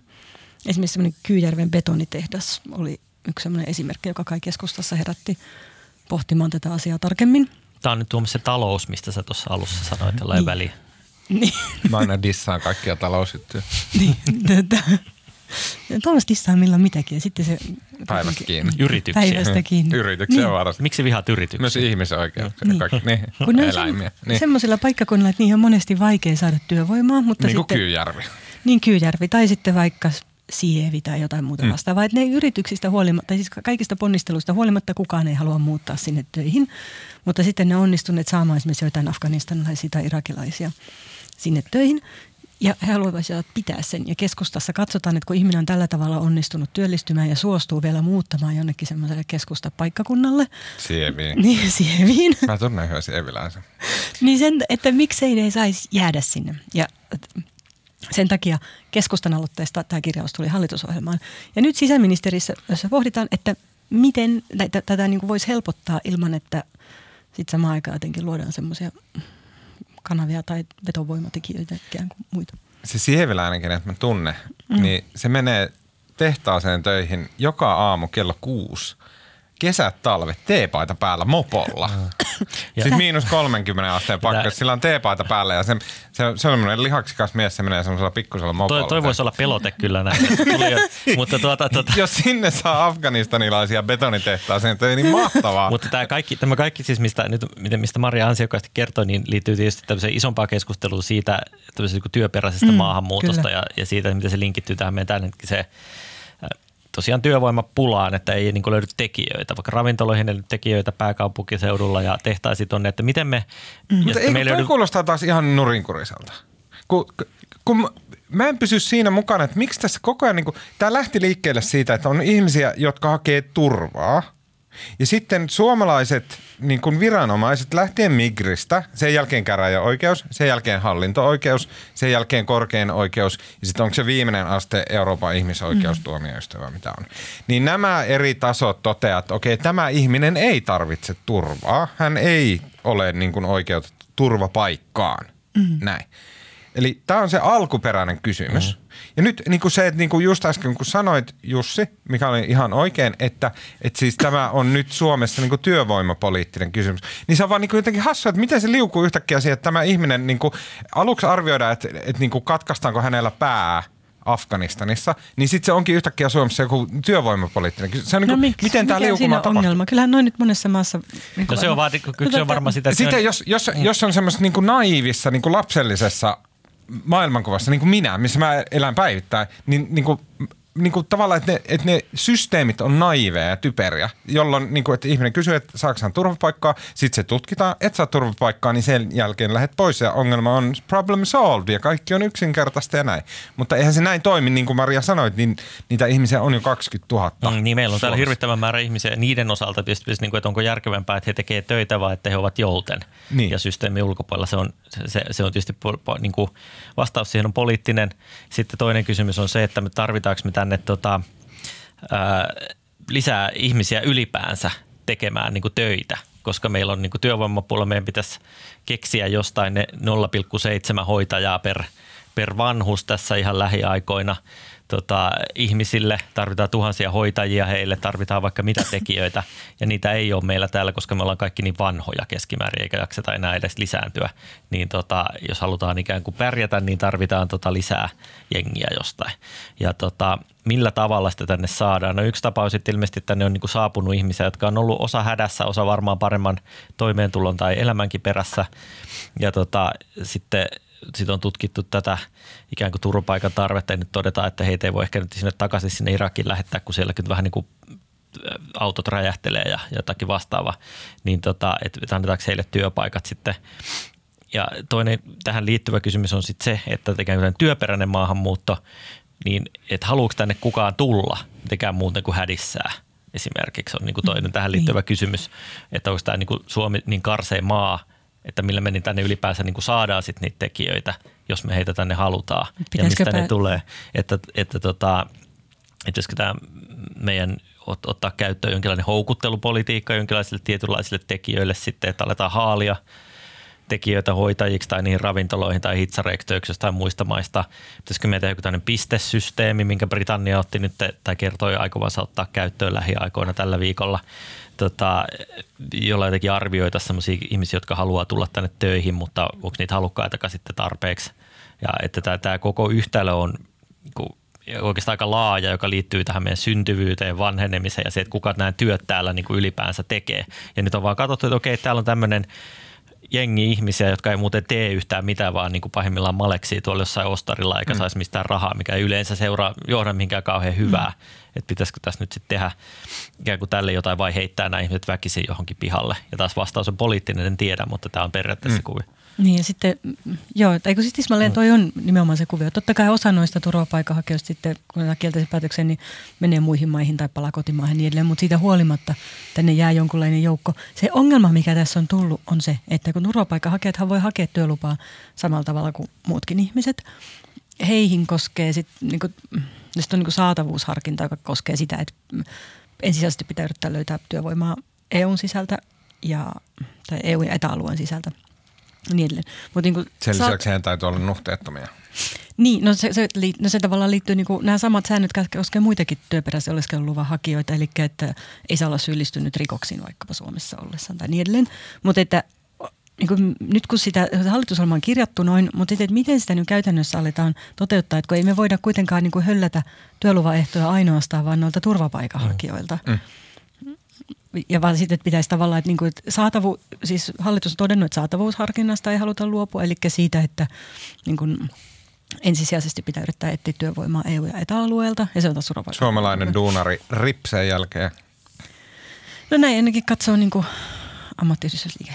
[SPEAKER 3] Esimerkiksi semmoinen Kyyjärven betonitehdas oli yksi semmoinen esimerkki, joka kai keskustassa herätti pohtimaan tätä asiaa tarkemmin.
[SPEAKER 2] Tämä on nyt se talous, mistä sä tuossa alussa sanoit, että niin. väliä.
[SPEAKER 1] Niin. Mä aina dissaan kaikkia talousjuttuja.
[SPEAKER 3] niin. Tuomas dissaa milloin mitäkin ja sitten se...
[SPEAKER 1] Päivästä kiinni.
[SPEAKER 2] Yrityksiä.
[SPEAKER 3] Päivästä kiinni.
[SPEAKER 1] Yrityksiä niin. varasti.
[SPEAKER 2] Miksi vihaat yrityksiä?
[SPEAKER 1] Myös ihmisoikeuksia. Niin. Kaikki, niin.
[SPEAKER 3] Kun ne eläimiä. Niin. Semmoisilla paikkakunnilla, että niihin on monesti vaikea saada työvoimaa. Mutta
[SPEAKER 1] niin
[SPEAKER 3] kuin sitten,
[SPEAKER 1] Kyyjärvi.
[SPEAKER 3] Niin Kyyjärvi. Tai sitten vaikka Sievi tai jotain muuta mm. vastaavaa. Että ne yrityksistä huolimatta, siis kaikista ponnisteluista huolimatta kukaan ei halua muuttaa sinne töihin. Mutta sitten ne on onnistuneet saamaan esimerkiksi joitain afganistanilaisia tai irakilaisia sinne töihin. Ja he haluaisivat pitää sen. Ja keskustassa katsotaan, että kun ihminen on tällä tavalla onnistunut työllistymään ja suostuu vielä muuttamaan jonnekin semmoiselle keskustapaikkakunnalle.
[SPEAKER 1] Sieviin.
[SPEAKER 3] Niin, Sieviin.
[SPEAKER 1] Mä tunnen yhden sieviläisen.
[SPEAKER 3] niin sen, että miksei ne saisi jäädä sinne. Ja sen takia keskustan aloitteesta tämä kirjaus tuli hallitusohjelmaan. Ja nyt sisäministerissä pohditaan, että miten tätä niin kuin voisi helpottaa ilman, että sitten samaan aikaan jotenkin luodaan semmoisia kanavia tai vetovoimatekijöitä ikään kuin muita.
[SPEAKER 1] Se sieviläinen, että mä tunne, mm. niin se menee tehtaaseen töihin joka aamu kello kuusi – kesät, talvet, teepaita päällä mopolla. Sitten miinus 30 asteen pakkas, sillä on teepaita päällä ja se, se, se on semmoinen lihaksikas mies, se menee semmoisella pikkusella mopolla.
[SPEAKER 2] Toi, toi voisi olla pelote kyllä näin. mutta tuota, tuota.
[SPEAKER 1] Jos sinne saa afganistanilaisia betonitehtaaseen, niin mahtavaa.
[SPEAKER 2] mutta tämä kaikki, tämä kaikki siis, mistä, nyt, mistä Maria ansiokkaasti kertoi, niin liittyy tietysti tämmöiseen isompaan keskusteluun siitä niin työperäisestä mm, maahanmuutosta ja, ja, siitä, miten se linkittyy tähän meidän tämänhetkiseen tosiaan työvoimapulaan, että ei niin löydy tekijöitä, vaikka ravintoloihin ei löydy tekijöitä pääkaupunkiseudulla ja tehtaisiin tuonne, että miten me...
[SPEAKER 1] Mm. Mutta ei, löydy... kuulostaa taas ihan nurinkuriselta. Kun, kun mä en pysy siinä mukana, että miksi tässä koko ajan, niin kuin, tämä lähti liikkeelle siitä, että on ihmisiä, jotka hakee turvaa – ja sitten suomalaiset niin kuin viranomaiset lähtien Migristä, sen jälkeen käräjäoikeus, sen jälkeen hallinto-oikeus, sen jälkeen korkein oikeus ja sitten onko se viimeinen aste Euroopan ihmisoikeustuomioistuin vai mitä on. Niin nämä eri tasot toteavat, että okei, tämä ihminen ei tarvitse turvaa, hän ei ole niin kuin oikeutettu turvapaikkaan. Mm. Näin. Eli tämä on se alkuperäinen kysymys. Mm. Ja nyt niin kuin se, että niin kuin just äsken kun sanoit Jussi, mikä oli ihan oikein, että, että siis tämä on nyt Suomessa niin kuin työvoimapoliittinen kysymys, niin se on vaan niin kuin jotenkin hassua, että miten se liukuu yhtäkkiä siihen, että tämä ihminen niin kuin, aluksi arvioidaan, että, että niin kuin katkaistaanko hänellä pää – Afganistanissa, niin sitten se onkin yhtäkkiä Suomessa joku työvoimapoliittinen. Se on niin kuin, no miten tämä liukuma tapahtuu? ongelma?
[SPEAKER 3] Kyllähän noin nyt monessa maassa...
[SPEAKER 2] Niin no se on, vaan, kyllä se on varmaan sitä.
[SPEAKER 1] Sitten on... jos, jos, mm. jos on semmoisessa niin naivissa, niin kuin lapsellisessa maailmankuvassa, niin kuin minä, missä mä elän päivittäin, niin, niin kuin niin kuin tavallaan, että ne, että ne systeemit on naiveja ja typeriä, jolloin niin kuin, että ihminen kysyy, että saako hän turvapaikkaa, sitten se tutkitaan, et saa turvapaikkaa, niin sen jälkeen lähdet pois ja ongelma on problem solved ja kaikki on yksinkertaista ja näin. Mutta eihän se näin toimi, niin kuin Maria sanoit, niin niitä ihmisiä on jo 20 000.
[SPEAKER 2] Mm, niin meillä on täällä hirvittävän määrä ihmisiä niiden osalta tietysti, niin kuin, että onko järkevämpää, että he tekevät töitä vai että he ovat jouten niin. ja systeemin ulkopuolella. Se on, se, se on tietysti niin kuin, vastaus siihen on poliittinen. Sitten toinen kysymys on se, että me tarvitaanko me tänne tota, ää, lisää ihmisiä ylipäänsä tekemään niin kuin töitä, koska meillä on niin kuin työvoimapuolella, meidän pitäisi keksiä jostain ne 0,7 hoitajaa per, per vanhus tässä ihan lähiaikoina – tota, ihmisille, tarvitaan tuhansia hoitajia heille, tarvitaan vaikka mitä tekijöitä ja niitä ei ole meillä täällä, koska me ollaan kaikki niin vanhoja keskimäärin eikä jakseta enää edes lisääntyä. Niin tota, jos halutaan ikään kuin pärjätä, niin tarvitaan tota lisää jengiä jostain. Ja tota, millä tavalla sitä tänne saadaan? No yksi tapa on sitten ilmeisesti, että tänne on niin saapunut ihmisiä, jotka on ollut osa hädässä, osa varmaan paremman toimeentulon tai elämänkin perässä. Ja tota, sitten sit on tutkittu tätä ikään kuin turvapaikan tarvetta ja nyt todetaan, että heitä ei voi ehkä nyt sinne takaisin sinne Irakiin lähettää, kun siellä vähän niin kuin autot räjähtelee ja jotakin vastaavaa, niin tota, että annetaanko heille työpaikat sitten. Ja toinen tähän liittyvä kysymys on sitten se, että tekään työperäinen maahanmuutto, niin että haluuko tänne kukaan tulla tekään muuten kuin hädissää esimerkiksi on niin kuin toinen tähän liittyvä niin. kysymys, että onko tämä niin kuin Suomi niin karseen maa – että millä me tänne ylipäänsä niin kuin saadaan sit niitä tekijöitä, jos me heitä tänne halutaan Pitäisikö ja mistä pää... ne tulee. Että, että, tota, että josko tämä meidän ot, ottaa käyttöön jonkinlainen houkuttelupolitiikka jonkinlaisille tietynlaisille tekijöille sitten, että aletaan haalia tekijöitä hoitajiksi tai niihin ravintoloihin tai hitsareiksi töiksi jostain muista maista. Pitäisikö meidän tehdä joku tämmöinen pistesysteemi, minkä Britannia otti nyt tai kertoi aikovansa ottaa käyttöön lähiaikoina tällä viikolla – tota, jolla jotenkin arvioita sellaisia ihmisiä, jotka haluaa tulla tänne töihin, mutta onko niitä halukkaitakaan sitten tarpeeksi. Ja että tämä, tämä koko yhtälö on oikeastaan aika laaja, joka liittyy tähän meidän syntyvyyteen, vanhenemiseen ja se, että kuka nämä työt täällä niin kuin ylipäänsä tekee. Ja nyt on vaan katsottu, että okei, täällä on tämmöinen jengi ihmisiä, jotka ei muuten tee yhtään mitään, vaan niin kuin pahimmillaan maleksii tuolla jossain ostarilla eikä mm. saisi mistään rahaa, mikä ei yleensä seuraa johda mihinkään kauhean hyvää. Mm että pitäisikö tässä nyt sitten tehdä ikään kuin tälle jotain vai heittää nämä ihmiset väkisin johonkin pihalle. Ja taas vastaus on poliittinen, en tiedä, mutta tämä on periaatteessa mm. kuvio.
[SPEAKER 3] Niin ja sitten, joo, eikö siis Tismalleen toi on nimenomaan se kuvio. Totta kai osa noista turvapaikanhakijoista sitten, kun ne kielteisen päätöksen, niin menee muihin maihin tai palaa kotimaahan niin edelleen. Mutta siitä huolimatta tänne jää jonkunlainen joukko. Se ongelma, mikä tässä on tullut, on se, että kun turvapaikanhakijathan voi hakea työlupaa samalla tavalla kuin muutkin ihmiset. Heihin koskee sitten, niin kuin, sitten on niin saatavuusharkinta, joka koskee sitä, että ensisijaisesti pitää yrittää löytää työvoimaa EUn sisältä ja, tai EU- ja etäalueen sisältä. Niin
[SPEAKER 1] Mut niin Sen lisäksi saat... heidän täytyy olla nuhteettomia.
[SPEAKER 3] Niin, no se, se, no se tavallaan liittyy, niin kuin, nämä samat säännöt koskevat muitakin työperäisen oleskeluluvan hakijoita, eli että ei saa olla syyllistynyt rikoksiin vaikkapa Suomessa ollessaan tai niin edelleen. Mutta että niin kuin, nyt kun sitä hallitusohjelma on kirjattu noin, mutta sitten, että miten sitä nyt käytännössä aletaan toteuttaa, että kun ei me voida kuitenkaan niin kuin höllätä työluvaehtoja ainoastaan vaan noilta turvapaikanhakijoilta. Mm. mm. Ja vaan sitten, että pitäisi tavallaan, että, niin kuin, että saatavu, siis hallitus on todennut, että saatavuusharkinnasta ei haluta luopua, eli siitä, että niin kuin, ensisijaisesti pitää yrittää etsiä työvoimaa EU- ja etäalueelta, ja se on taas
[SPEAKER 1] Suomalainen duunari ripseen jälkeen.
[SPEAKER 3] No näin ennenkin katsoo niin ammattiyhdistysliike.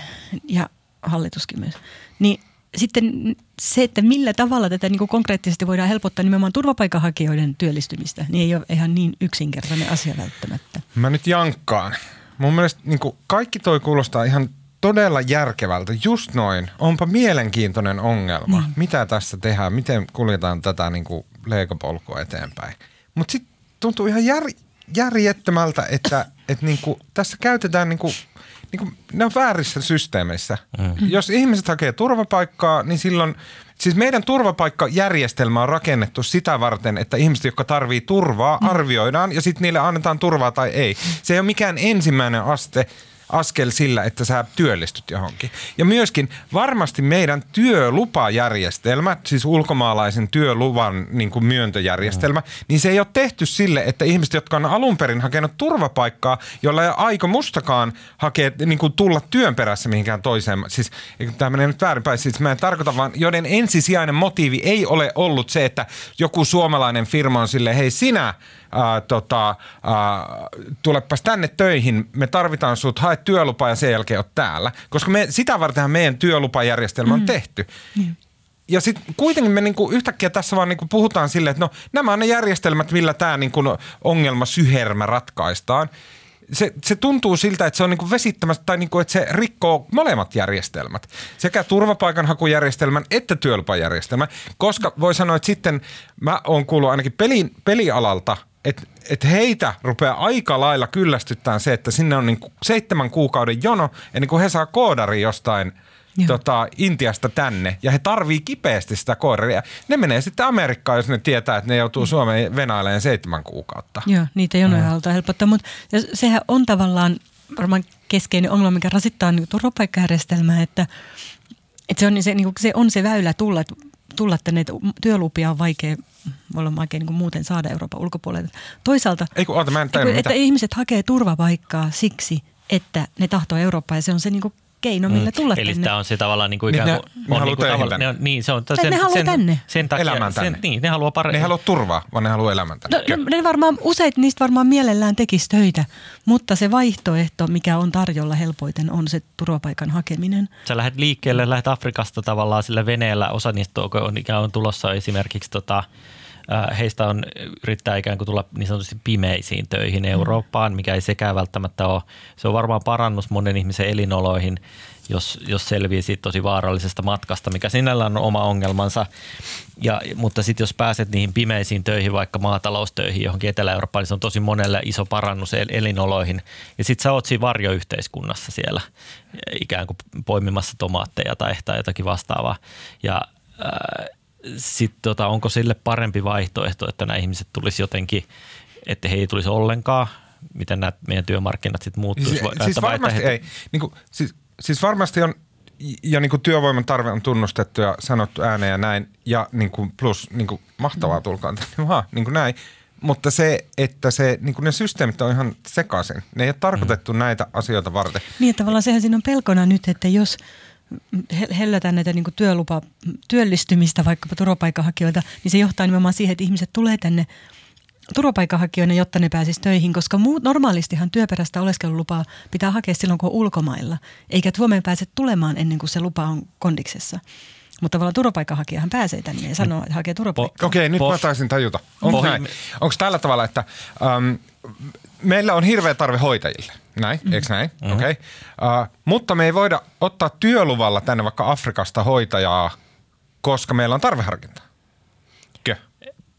[SPEAKER 3] Ja hallituskin myös. Niin sitten se, että millä tavalla tätä niin kuin konkreettisesti voidaan helpottaa nimenomaan turvapaikanhakijoiden työllistymistä, niin ei ole ihan niin yksinkertainen asia välttämättä.
[SPEAKER 1] Mä nyt jankkaan. Mun mielestä niin kuin kaikki toi kuulostaa ihan todella järkevältä. Just noin. Onpa mielenkiintoinen ongelma. Niin. Mitä tässä tehdään? Miten kuljetaan tätä niin kuin leikopolkua eteenpäin? Mutta sitten tuntuu ihan jär, järjettömältä, että, että niin kuin, tässä käytetään niin kuin – niin kuin, ne on väärissä systeemeissä. Mm. Jos ihmiset hakee turvapaikkaa, niin silloin Siis meidän turvapaikkajärjestelmä on rakennettu sitä varten, että ihmiset, jotka tarvii turvaa, arvioidaan ja sitten niille annetaan turvaa tai ei. Se ei ole mikään ensimmäinen aste askel sillä, että sä työllistyt johonkin. Ja myöskin varmasti meidän työlupajärjestelmä, siis ulkomaalaisen työluvan niin kuin myöntöjärjestelmä, mm. niin se ei ole tehty sille, että ihmiset, jotka on alun perin hakenut turvapaikkaa, jolla ei ole aiko mustakaan hakea, niin kuin tulla työn perässä mihinkään toiseen. Siis tämä menee nyt väärinpäin. Siis mä en tarkoita vaan, joiden ensisijainen motiivi ei ole ollut se, että joku suomalainen firma on sille, hei sinä – ää, tota, ää, tulepas tänne töihin, me tarvitaan sut, hae työlupa ja sen jälkeen oot täällä. Koska me, sitä vartenhan meidän työlupajärjestelmä on mm. tehty. Mm. Ja sitten kuitenkin me niinku yhtäkkiä tässä vaan niinku puhutaan silleen, että no nämä on ne järjestelmät, millä tämä niinku ongelma syhermä ratkaistaan se, se tuntuu siltä, että se on niin vesittämässä tai niin kuin, että se rikkoo molemmat järjestelmät. Sekä turvapaikanhakujärjestelmän että työlupajärjestelmän. Koska voi sanoa, että sitten mä oon kuullut ainakin peli, pelialalta – että et heitä rupeaa aika lailla kyllästyttämään se, että sinne on niinku seitsemän kuukauden jono ennen kuin he saa koodari jostain tota, Intiasta tänne. Ja he tarvii kipeästi sitä koodaria. Ne menee sitten Amerikkaan, jos ne tietää, että ne joutuu Suomeen venailemaan seitsemän kuukautta.
[SPEAKER 3] Joo, niitä jonoja halutaan helpottaa, mutta sehän on tavallaan varmaan keskeinen ongelma, mikä rasittaa niin turvapaikkajärjestelmää, että, että se, on, se, niin se on se väylä tulla, tulla tänne, että työlupia on vaikea voi olla vaikea niin muuten saada Euroopan ulkopuolelta. Toisaalta,
[SPEAKER 1] Ei kun, oota, mä en
[SPEAKER 3] että, että ihmiset hakee turvapaikkaa siksi, että ne tahtoo Eurooppaa ja se on se niin kuin keino, millä mm. tulla
[SPEAKER 2] Eli
[SPEAKER 3] tänne.
[SPEAKER 2] tämä on se tavallaan niin kuin ikään kuin...
[SPEAKER 1] Niin ne,
[SPEAKER 2] on
[SPEAKER 1] ne
[SPEAKER 2] niin kuin
[SPEAKER 1] tavalla,
[SPEAKER 2] ne on, niin, se on,
[SPEAKER 3] sen, ne haluaa
[SPEAKER 2] sen,
[SPEAKER 3] tänne.
[SPEAKER 2] Sen takia,
[SPEAKER 1] elämän tänne.
[SPEAKER 2] Sen, niin, ne haluaa paremmin.
[SPEAKER 1] Ne haluaa turvaa, vaan ne haluaa elämän tänne.
[SPEAKER 3] No, ne varmaan, useat niistä varmaan mielellään tekisi töitä, mutta se vaihtoehto, mikä on tarjolla helpoiten, on se turvapaikan hakeminen.
[SPEAKER 2] Sä lähdet liikkeelle, lähdet Afrikasta tavallaan sillä veneellä. Osa niistä on, ikään on tulossa esimerkiksi tota, heistä on yrittää ikään kuin tulla niin sanotusti pimeisiin töihin Eurooppaan, mikä ei sekään välttämättä ole. Se on varmaan parannus monen ihmisen elinoloihin, jos, jos selviää siitä tosi vaarallisesta matkasta, mikä sinällään on oma ongelmansa. Ja, mutta sitten jos pääset niihin pimeisiin töihin, vaikka maataloustöihin johonkin Etelä-Eurooppaan, niin se on tosi monelle iso parannus elinoloihin. Ja sitten sä oot siinä varjoyhteiskunnassa siellä ikään kuin poimimassa tomaatteja tai, tai jotakin vastaavaa. Ja äh, sitten tota, onko sille parempi vaihtoehto, että nämä ihmiset tulisi jotenkin, että he ei tulisi ollenkaan, miten nämä meidän työmarkkinat sitten muuttuisi?
[SPEAKER 1] Siis, siis varmasti he... ei. Niin kuin, siis, siis varmasti on, ja niin kuin työvoiman tarve on tunnustettu ja sanottu ääneen ja näin, ja niin kuin plus niin kuin mahtavaa mm. tulkaan tänne niin kuin näin. Mutta se, että se, niin kuin ne systeemit on ihan sekaisin. Ne ei ole tarkoitettu mm. näitä asioita varten.
[SPEAKER 3] Niin, tavallaan sehän siinä on pelkona nyt, että jos – hellätään näitä niin työlupa, työllistymistä vaikkapa turvapaikanhakijoilta, niin se johtaa nimenomaan siihen, että ihmiset tulee tänne turvapaikanhakijoina, jotta ne pääsisi töihin, koska muut, normaalistihan työperäistä oleskelulupaa pitää hakea silloin, kun on ulkomailla, eikä Suomeen pääse tulemaan ennen kuin se lupa on kondiksessa. Mutta tavallaan turvapaikanhakijahan pääsee tänne ja sanoo, että hakee turvapaikkaa.
[SPEAKER 1] Okei, okay, nyt mä taisin tajuta. Onko, Onko tällä tavalla, että um, meillä on hirveä tarve hoitajille? Näin, mm. eikö näin? Mm. Okei. Okay. Uh, mutta me ei voida ottaa työluvalla tänne vaikka Afrikasta hoitajaa, koska meillä on tarveharkinta. Kö?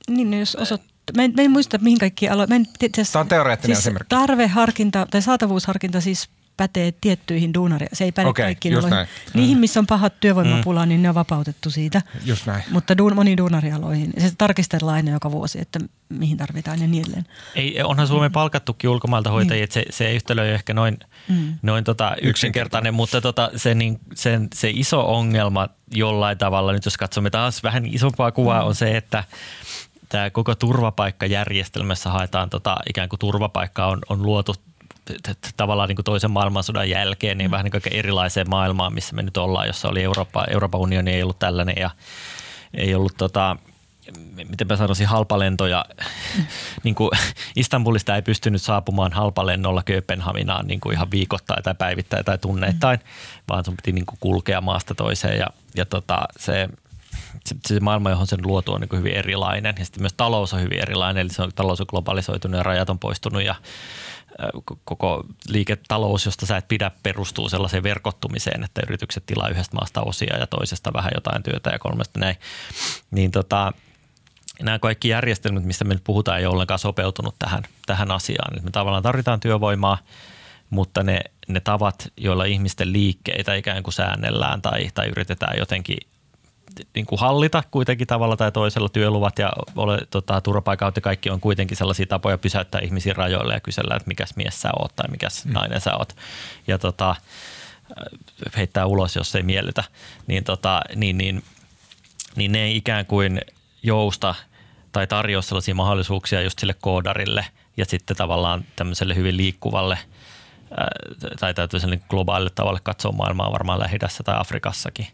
[SPEAKER 3] Niin, no jos osat, Mä en, mä en muista, mihin kaikki alo... Mä en,
[SPEAKER 1] Tämä on teoreettinen
[SPEAKER 3] siis esimerkki. Tarveharkinta tai saatavuusharkinta siis pätee tiettyihin duunaria. Se ei päde okay, kaikkiin aloihin. Niihin, missä on pahat työvoimapula, mm. niin ne on vapautettu siitä.
[SPEAKER 1] Just näin.
[SPEAKER 3] Mutta duun, moniin duunarialoihin. Se tarkistellaan aina joka vuosi, että mihin tarvitaan ja niin edelleen.
[SPEAKER 2] Ei, onhan Suomen mm. palkattukin ulkomailta hoitajia, niin. että se, se yhtälö ei ehkä noin, mm. noin tota yksinkertainen, mutta tota, se, niin, sen, se iso ongelma jollain tavalla, nyt jos katsomme taas vähän isompaa kuvaa, mm. on se, että tämä koko turvapaikkajärjestelmässä haetaan tota, ikään kuin turvapaikka on, on luotu tavallaan niin kuin toisen maailmansodan jälkeen niin mm. vähän niin kuin erilaiseen maailmaan, missä me nyt ollaan, jossa oli Eurooppa, Euroopan unioni ei ollut tällainen ja ei ollut tota, miten mä sanoisin, halpalentoja. Mm. niin kuin Istanbulista ei pystynyt saapumaan halpalennolla Kööpenhaminaan niin kuin ihan viikoittain tai päivittäin tai tunneittain, mm. vaan sun piti niin kuin kulkea maasta toiseen ja, ja tota, se, se, se maailma, johon sen luotu on niin hyvin erilainen ja sitten myös talous on hyvin erilainen, eli se on, talous on globalisoitunut ja rajat on poistunut ja koko liiketalous, josta sä et pidä, perustuu sellaiseen verkottumiseen, että yritykset tilaa yhdestä maasta osia ja toisesta vähän jotain työtä ja kolmesta näin. Niin tota, nämä kaikki järjestelmät, mistä me nyt puhutaan, ei ole ollenkaan sopeutunut tähän, tähän asiaan. me tavallaan tarvitaan työvoimaa, mutta ne, ne tavat, joilla ihmisten liikkeitä ikään kuin säännellään tai, tai yritetään jotenkin niin kuin hallita kuitenkin tavalla tai toisella työluvat ja ole, tota, turvapaikanhaut ja kaikki on kuitenkin sellaisia tapoja pysäyttää ihmisiä rajoille ja kysellä, että mikäs mies sä oot tai mikäs mm. nainen sä oot. Ja tota, heittää ulos, jos ei miellytä. Niin, tota, niin, niin, niin ne ei ikään kuin jousta tai tarjoa sellaisia mahdollisuuksia just sille koodarille ja sitten tavallaan tämmöiselle hyvin liikkuvalle – tai täytyy globaalille tavalle katsoa maailmaa varmaan lähi tai Afrikassakin.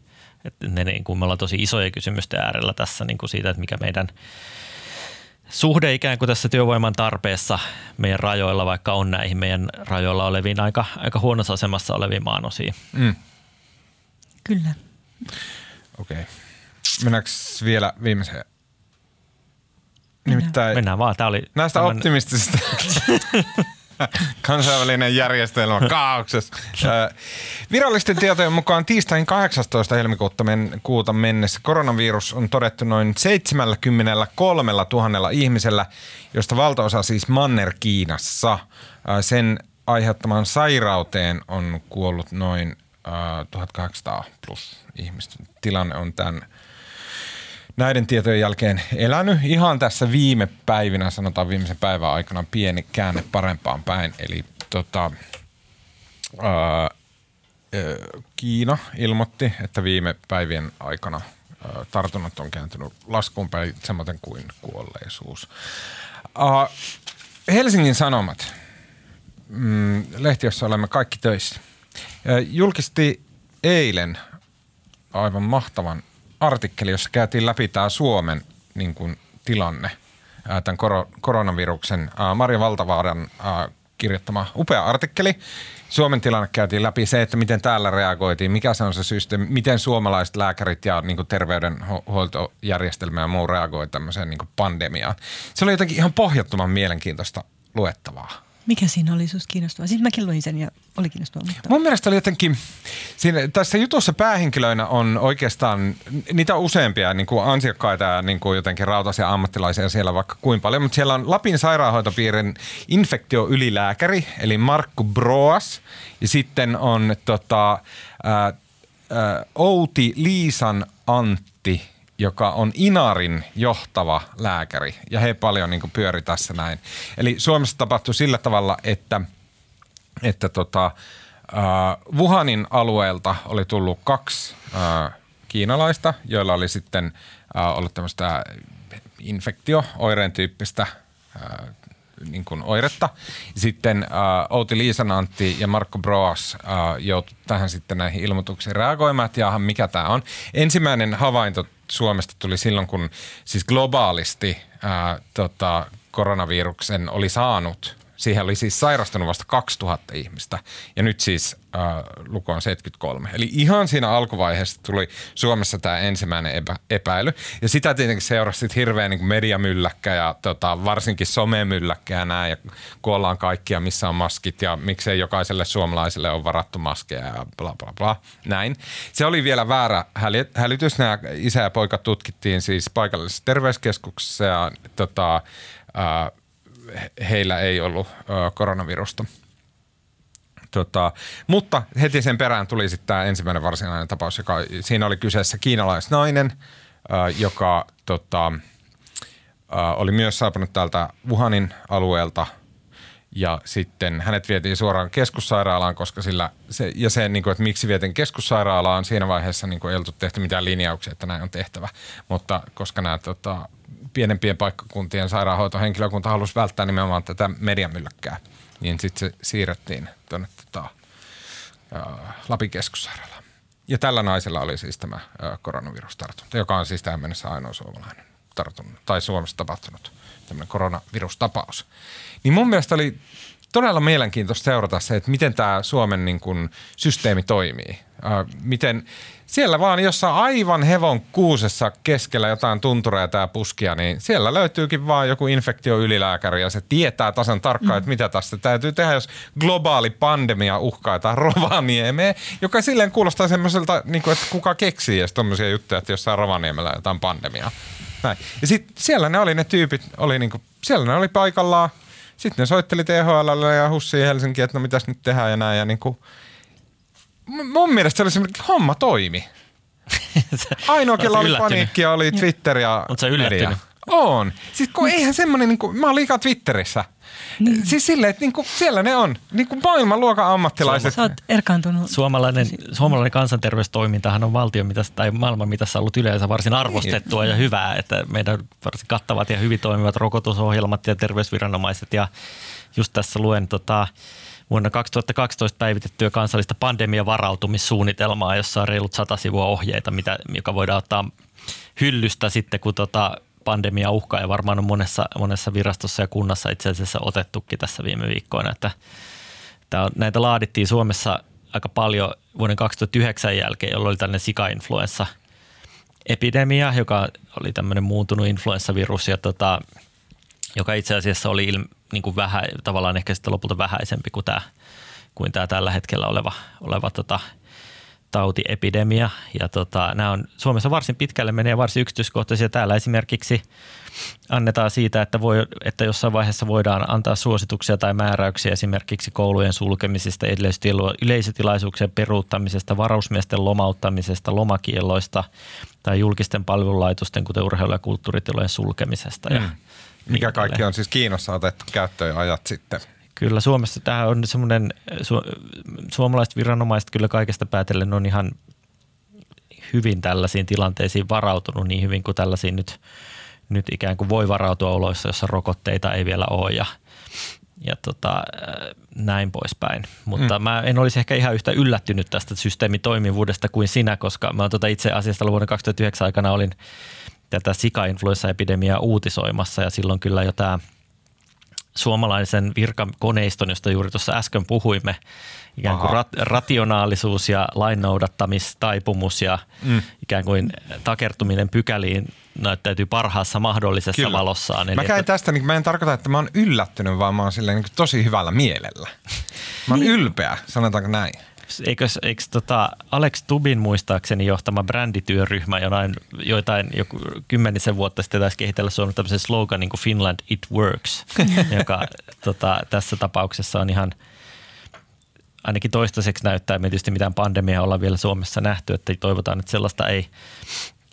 [SPEAKER 2] Et ne, niin kuin me ollaan tosi isoja kysymysten äärellä tässä niin kuin siitä, että mikä meidän suhde ikään kuin tässä työvoiman tarpeessa meidän rajoilla, vaikka on näihin meidän rajoilla oleviin aika, aika huonossa asemassa oleviin maanosiin. Mm.
[SPEAKER 3] Kyllä.
[SPEAKER 1] Okei. Okay. Mennäänkö vielä viimeiseen?
[SPEAKER 2] Nimittäin Mennään vaan. Tämä oli
[SPEAKER 1] näistä tämän... optimistisista Kansainvälinen järjestelmä kaauksessa. Virallisten tietojen mukaan tiistain 18. helmikuuta men, kuuta mennessä koronavirus on todettu noin 73 000 ihmisellä, josta valtaosa siis Manner-Kiinassa. Sen aiheuttamaan sairauteen on kuollut noin 1800 plus ihmistä. Tilanne on tämän näiden tietojen jälkeen elänyt ihan tässä viime päivinä, sanotaan viimeisen päivän aikana, pieni käänne parempaan päin. Eli tota, ää, Kiina ilmoitti, että viime päivien aikana tartunnat on kääntynyt laskuun päin, samoin kuin kuolleisuus. Ää, Helsingin Sanomat, mm, lehti, jossa olemme kaikki töissä, julkisti eilen aivan mahtavan artikkeli, jossa käytiin läpi tämä Suomen niin kuin, tilanne, tämän koronaviruksen. Marja Valtavaaran kirjoittama upea artikkeli. Suomen tilanne käytiin läpi se, että miten täällä reagoitiin, mikä se on se systeemi, miten suomalaiset lääkärit ja niin terveydenhuoltojärjestelmä ja muu reagoi tämmöiseen niin pandemiaan. Se oli jotenkin ihan pohjattoman mielenkiintoista luettavaa.
[SPEAKER 3] Mikä siinä oli sinusta kiinnostavaa? Siis mäkin luin sen ja oli kiinnostavaa. Mutta...
[SPEAKER 1] Mun mielestä oli jotenkin, siinä, tässä jutussa päähenkilöinä on oikeastaan, niitä useampia niin kuin ansiokkaita ja niin kuin jotenkin rautaisia ammattilaisia siellä vaikka kuin paljon, mutta siellä on Lapin sairaanhoitopiirin infektioylilääkäri, eli Markku Broas, ja sitten on tota, ää, ää, Outi Liisan Antti, joka on Inarin johtava lääkäri, ja he paljon niin pyöri tässä näin. Eli Suomessa tapahtui sillä tavalla, että, että tota, uh, Wuhanin alueelta oli tullut kaksi uh, kiinalaista, joilla oli sitten uh, ollut tämmöistä infektio-oireen tyyppistä uh, niin kuin oiretta. Sitten uh, Outi Liisanantti ja Marko Broas uh, joutui tähän sitten näihin ilmoituksiin reagoimaan, että mikä tämä on. Ensimmäinen havainto Suomesta tuli silloin, kun siis globaalisti ää, tota, koronaviruksen oli saanut Siihen oli siis sairastunut vasta 2000 ihmistä ja nyt siis äh, luku on 73. Eli ihan siinä alkuvaiheessa tuli Suomessa tämä ensimmäinen epä, epäily. Ja sitä tietenkin seurasi hirveä niin mediamylläkkä ja tota, varsinkin somemylläkkä ja näin. Ja kuollaan kaikkia, missä on maskit ja miksei jokaiselle suomalaiselle on varattu maskeja ja bla bla bla. Näin. Se oli vielä väärä hälytys. Nämä isä ja poika tutkittiin siis paikallisessa terveyskeskuksessa ja tota, äh, heillä ei ollut koronavirusta. Tota, mutta heti sen perään tuli sitten tämä ensimmäinen varsinainen tapaus, joka siinä oli kyseessä kiinalaisnainen, joka tota, oli myös saapunut täältä Wuhanin alueelta ja sitten hänet vietiin suoraan keskussairaalaan, koska sillä se, ja se, niin kuin, että miksi vietiin keskussairaalaan, siinä vaiheessa niin kuin, ei oltu tehty mitään linjauksia, että näin on tehtävä. Mutta koska nämä tota, pienempien paikkakuntien sairaanhoitohenkilökunta halusi välttää nimenomaan tätä mediamylläkkää, niin sitten se siirrettiin tuonne tota, Lapin keskussairaalaan. Ja tällä naisella oli siis tämä koronavirustartunta, joka on siis tähän mennessä ainoa suomalainen tartunut, tai Suomessa tapahtunut tämmöinen koronavirustapaus. Niin mun mielestä oli todella mielenkiintoista seurata se, että miten tämä Suomen niin kuin, systeemi toimii. Äh, miten siellä vaan jossain aivan hevon kuusessa keskellä jotain tuntureja tai puskia, niin siellä löytyykin vaan joku infektioylilääkäri ja se tietää tasan tarkkaan, mm. että mitä tästä täytyy tehdä, jos globaali pandemia uhkaa jotain Rovaniemeä, joka silleen kuulostaa semmoiselta, niin kuin, että kuka keksii edes tommosia juttuja, että jossain Rovaniemellä jotain pandemiaa. Näin. Ja sitten siellä ne oli ne tyypit, oli niin kuin, siellä ne oli paikallaan, sitten ne soitteli THL ja Hussiin Helsinki, että no mitäs nyt tehdään ja näin. Ja niin kuin, mun mielestä se oli semmoinen, homma toimi. Ainoa, kella oli
[SPEAKER 2] yllättynyt.
[SPEAKER 1] paniikkia, oli Twitter ja media.
[SPEAKER 2] yllättynyt?
[SPEAKER 1] On. Siis kun eihän semmoinen, niin kuin, mä oon liikaa Twitterissä. Niin. Siis silleen, että niin kuin, siellä ne on. Niin kuin maailmanluokan ammattilaiset.
[SPEAKER 3] Sä oot erkaantunut.
[SPEAKER 2] Suomalainen, suomalainen kansanterveystoimintahan on valtion mitassa tai maailman mitassa ollut yleensä varsin arvostettua ja hyvää, että meidän varsin kattavat ja hyvin toimivat rokotusohjelmat ja terveysviranomaiset ja just tässä luen tota, vuonna 2012 päivitettyä kansallista pandemiavarautumissuunnitelmaa, jossa on reilut sata sivua ohjeita, mitä, joka voidaan ottaa hyllystä sitten, kun tota pandemia uhkaa ja varmaan on monessa, monessa virastossa ja kunnassa itse asiassa otettukin tässä viime viikkoina, että on, näitä laadittiin Suomessa aika paljon vuoden 2009 jälkeen, jolloin oli tällainen sika-influenssa epidemia, joka oli tämmöinen muuntunut influenssavirus, ja tota, joka itse asiassa oli ilm, niin kuin vähä, tavallaan ehkä sitten lopulta vähäisempi kuin tämä, kuin tämä tällä hetkellä oleva, oleva tota, tautiepidemia. Ja tota, nämä on Suomessa varsin pitkälle menee varsin yksityiskohtaisia. Täällä esimerkiksi annetaan siitä, että, voi, että jossain vaiheessa voidaan antaa suosituksia tai määräyksiä esimerkiksi koulujen sulkemisesta, yleisötila- yleisötilaisuuksien peruuttamisesta, varausmiesten lomauttamisesta, lomakielloista tai julkisten palvelulaitosten, kuten urheilu- ja kulttuuritilojen sulkemisesta. Ja
[SPEAKER 1] Mm. Mikä kaikki on siis Kiinassa otettu käyttöön ajat sitten.
[SPEAKER 2] Kyllä Suomessa tämä on semmoinen, su, suomalaiset viranomaiset kyllä kaikesta päätellen on ihan hyvin tällaisiin tilanteisiin varautunut niin hyvin kuin tällaisiin nyt, nyt ikään kuin voi varautua oloissa, jossa rokotteita ei vielä ole ja, ja tota, äh, näin poispäin. Mutta mm. mä en olisi ehkä ihan yhtä yllättynyt tästä systeemin toimivuudesta kuin sinä, koska mä tota itse asiassa vuoden 2009 aikana olin tätä sika-influenssaepidemiaa uutisoimassa ja silloin kyllä jo tämä suomalaisen virkakoneiston, josta juuri tuossa äsken puhuimme, ikään kuin rat, rationaalisuus ja lainnoudattamistaipumus ja mm. ikään kuin takertuminen pykäliin näyttäytyy parhaassa mahdollisessa
[SPEAKER 1] Kyllä.
[SPEAKER 2] valossaan.
[SPEAKER 1] Mä
[SPEAKER 2] Eli
[SPEAKER 1] käyn
[SPEAKER 2] että-
[SPEAKER 1] tästä, niin mä en tarkoita, että mä oon yllättynyt, vaan mä oon silleen niin tosi hyvällä mielellä. Mä oon ylpeä, sanotaanko näin.
[SPEAKER 2] Eikös, eikö tota Alex Tubin muistaakseni johtama brändityöryhmä jonain, joitain joku kymmenisen vuotta sitten taisi kehitellä Suomen tämmöisen sloganin kuin Finland It Works, joka tota, tässä tapauksessa on ihan ainakin toistaiseksi näyttää, me tietysti mitään pandemiaa olla vielä Suomessa nähty, että toivotaan, että sellaista ei,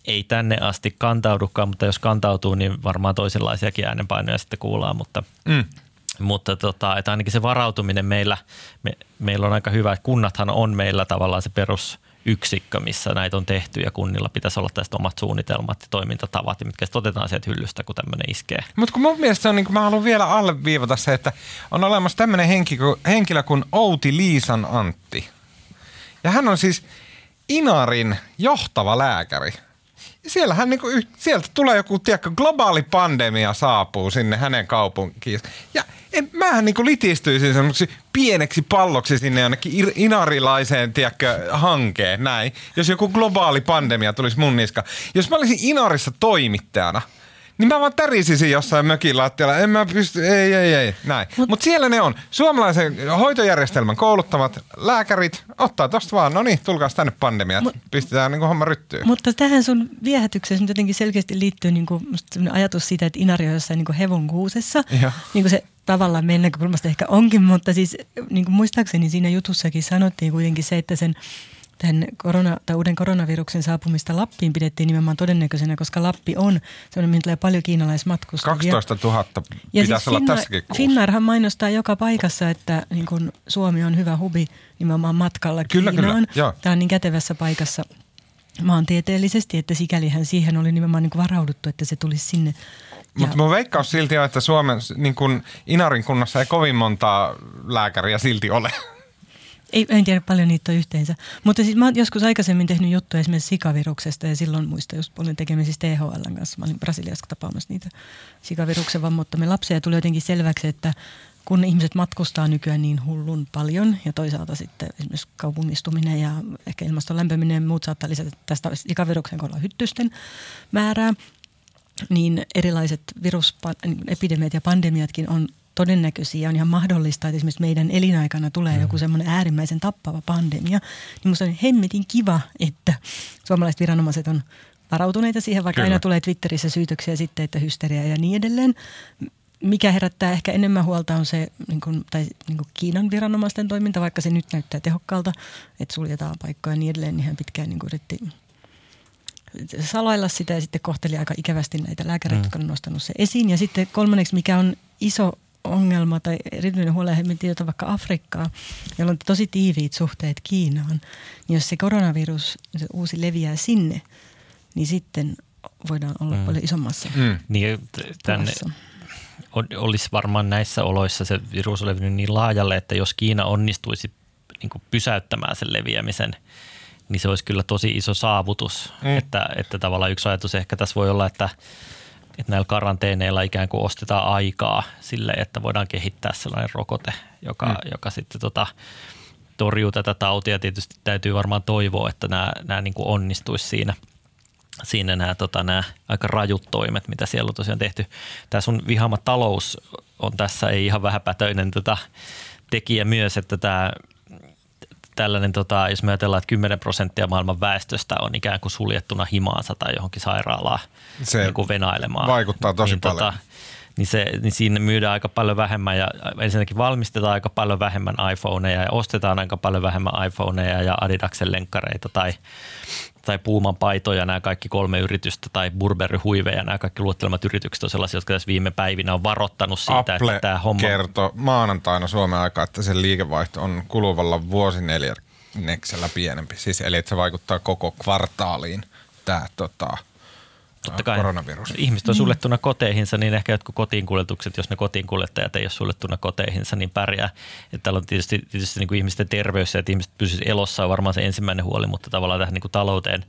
[SPEAKER 2] ei tänne asti kantaudukaan, mutta jos kantautuu, niin varmaan toisenlaisiakin äänenpainoja sitten kuullaan, mutta
[SPEAKER 1] Mm.
[SPEAKER 2] Mutta tota, että ainakin se varautuminen meillä, me, meillä on aika hyvä. Kunnathan on meillä tavallaan se perusyksikkö, missä näitä on tehty ja kunnilla pitäisi olla tästä omat suunnitelmat ja toimintatavat, mitkä sitten otetaan sieltä hyllystä, kun tämmöinen iskee.
[SPEAKER 1] Mutta kun mun mielestä on, niin kuin mä haluan vielä alleviivata se, että on olemassa tämmöinen henkilö kuin Outi Liisan Antti. Ja hän on siis Inarin johtava lääkäri. Ja siellähän niinku, sieltä tulee joku, tiedätkö, globaali pandemia saapuu sinne hänen kaupunkiin. Ja en, mähän niinku litistyisin semmoksi pieneksi palloksi sinne jonnekin inarilaiseen, tiedätkö, hankeen, näin. Jos joku globaali pandemia tulisi mun niska. Jos mä olisin Inarissa toimittajana, niin mä vaan tärisisin jossain mökin lattialla. En mä pysty, ei, ei, ei, näin. Mutta Mut siellä ne on. Suomalaisen hoitojärjestelmän kouluttavat lääkärit ottaa tosta vaan, no niin, tulkaas tänne pandemiat.
[SPEAKER 3] Mut-
[SPEAKER 1] Pistetään niinku homma ryttyyn.
[SPEAKER 3] Mutta tähän sun viehätykseen nyt jotenkin selkeästi liittyy niin kuin ajatus siitä, että Inari on jossain niin kuin hevon kuusessa.
[SPEAKER 1] Joo.
[SPEAKER 3] Niin kuin se tavallaan meidän näkökulmasta ehkä onkin, mutta siis niin kuin muistaakseni siinä jutussakin sanottiin kuitenkin se, että sen tämän korona, tai uuden koronaviruksen saapumista Lappiin pidettiin nimenomaan todennäköisenä, koska Lappi on sellainen, mihin tulee paljon kiinalaismatkustajia.
[SPEAKER 1] 12 000
[SPEAKER 3] Ja
[SPEAKER 1] pitäisi
[SPEAKER 3] siis
[SPEAKER 1] olla
[SPEAKER 3] Finnair,
[SPEAKER 1] tässäkin kuussa.
[SPEAKER 3] Finnairhan mainostaa joka paikassa, että niin kun Suomi on hyvä hubi nimenomaan matkalla
[SPEAKER 1] Kyllä, kyllä,
[SPEAKER 3] Kiinaan.
[SPEAKER 1] joo.
[SPEAKER 3] Tämä on niin kätevässä paikassa maantieteellisesti, että sikälihän siihen oli nimenomaan niin varauduttu, että se tulisi sinne.
[SPEAKER 1] Mutta mun veikkaus silti on, että Suomen niin kun Inarin kunnassa ei kovin montaa lääkäriä silti ole.
[SPEAKER 3] Ei, en tiedä paljon niitä on yhteensä. Mutta siis mä oon joskus aikaisemmin tehnyt juttuja esimerkiksi sikaviruksesta ja silloin muista just olin tekemisissä THL kanssa. Mä olin Brasiliassa tapaamassa niitä sikaviruksen vammuttamia lapsia ja tuli jotenkin selväksi, että kun ihmiset matkustaa nykyään niin hullun paljon ja toisaalta sitten esimerkiksi kaupungistuminen ja ehkä ilmaston lämpeminen ja muut saattaa lisätä tästä sikaviruksen kohdalla hyttysten määrää, niin erilaiset virusepidemiat ja pandemiatkin on todennäköisiä ja on ihan mahdollista, että esimerkiksi meidän elinaikana tulee mm. joku semmoinen äärimmäisen tappava pandemia. Niin musta on hemmetin kiva, että suomalaiset viranomaiset on varautuneita siihen, vaikka
[SPEAKER 1] Kyllä.
[SPEAKER 3] Aina tulee Twitterissä syytöksiä sitten, että hysteria ja niin edelleen. Mikä herättää ehkä enemmän huolta on se niin kuin, tai, niin kuin Kiinan viranomaisten toiminta, vaikka se nyt näyttää tehokkaalta, että suljetaan paikkoja ja niin edelleen, niin hän pitkään niin kuin yritti salailla sitä ja sitten kohteli aika ikävästi näitä lääkäreitä, mm. jotka on nostanut se esiin. Ja sitten kolmanneksi, mikä on iso ongelma tai erityinen huolenaihe, tietää vaikka Afrikkaa, jolla on tosi tiiviit suhteet Kiinaan, niin jos se koronavirus, se uusi leviää sinne, niin sitten voidaan olla mm. paljon isommassa mm.
[SPEAKER 2] niin, tänne olisi varmaan näissä oloissa se virus levinnyt niin laajalle, että jos Kiina onnistuisi niin kuin pysäyttämään sen leviämisen, niin se olisi kyllä tosi iso saavutus. Mm. Että, että tavallaan yksi ajatus ehkä tässä voi olla, että, että näillä karanteeneilla ikään kuin ostetaan aikaa sille, että voidaan kehittää sellainen rokote, joka, mm. joka sitten tota, torjuu tätä tautia. Tietysti täytyy varmaan toivoa, että nämä, nämä niin kuin onnistuisi siinä – siinä nämä, tota, nämä aika rajut toimet, mitä siellä on tosiaan tehty. Tämä sun vihama talous on tässä ei ihan vähäpätöinen tota, tekijä myös, että tämä tällainen, tota, jos me ajatellaan, että 10 prosenttia maailman väestöstä on ikään kuin suljettuna himaansa tai johonkin sairaalaan se niin kuin venailemaan.
[SPEAKER 1] Vaikuttaa tosi
[SPEAKER 2] niin, tota,
[SPEAKER 1] paljon.
[SPEAKER 2] Tota, niin, se, niin siinä myydään aika paljon vähemmän ja ensinnäkin valmistetaan aika paljon vähemmän iPhoneja ja ostetaan aika paljon vähemmän iPhoneja ja Adidaksen lenkkareita tai tai Puuman paitoja, nämä kaikki kolme yritystä, tai Burberry huiveja, nämä kaikki luettelemat yritykset on sellaisia, jotka tässä viime päivinä on varoittanut siitä,
[SPEAKER 1] Apple
[SPEAKER 2] että tämä homma...
[SPEAKER 1] kertoi maanantaina Suomen aikaa, että sen liikevaihto on kuluvalla vuosineljänneksellä pienempi. Siis eli että se vaikuttaa koko kvartaaliin tämä tota, Totta kai koronavirus.
[SPEAKER 2] ihmiset on niin. suljettuna koteihinsa, niin ehkä jotkut kotiinkuljetukset, jos ne kotiinkuljettajat ei ole suljettuna koteihinsa, niin pärjää. Että täällä on tietysti, tietysti niin kuin ihmisten terveys ja että ihmiset pysyisivät elossa on varmaan se ensimmäinen huoli, mutta tavallaan tähän niin kuin talouteen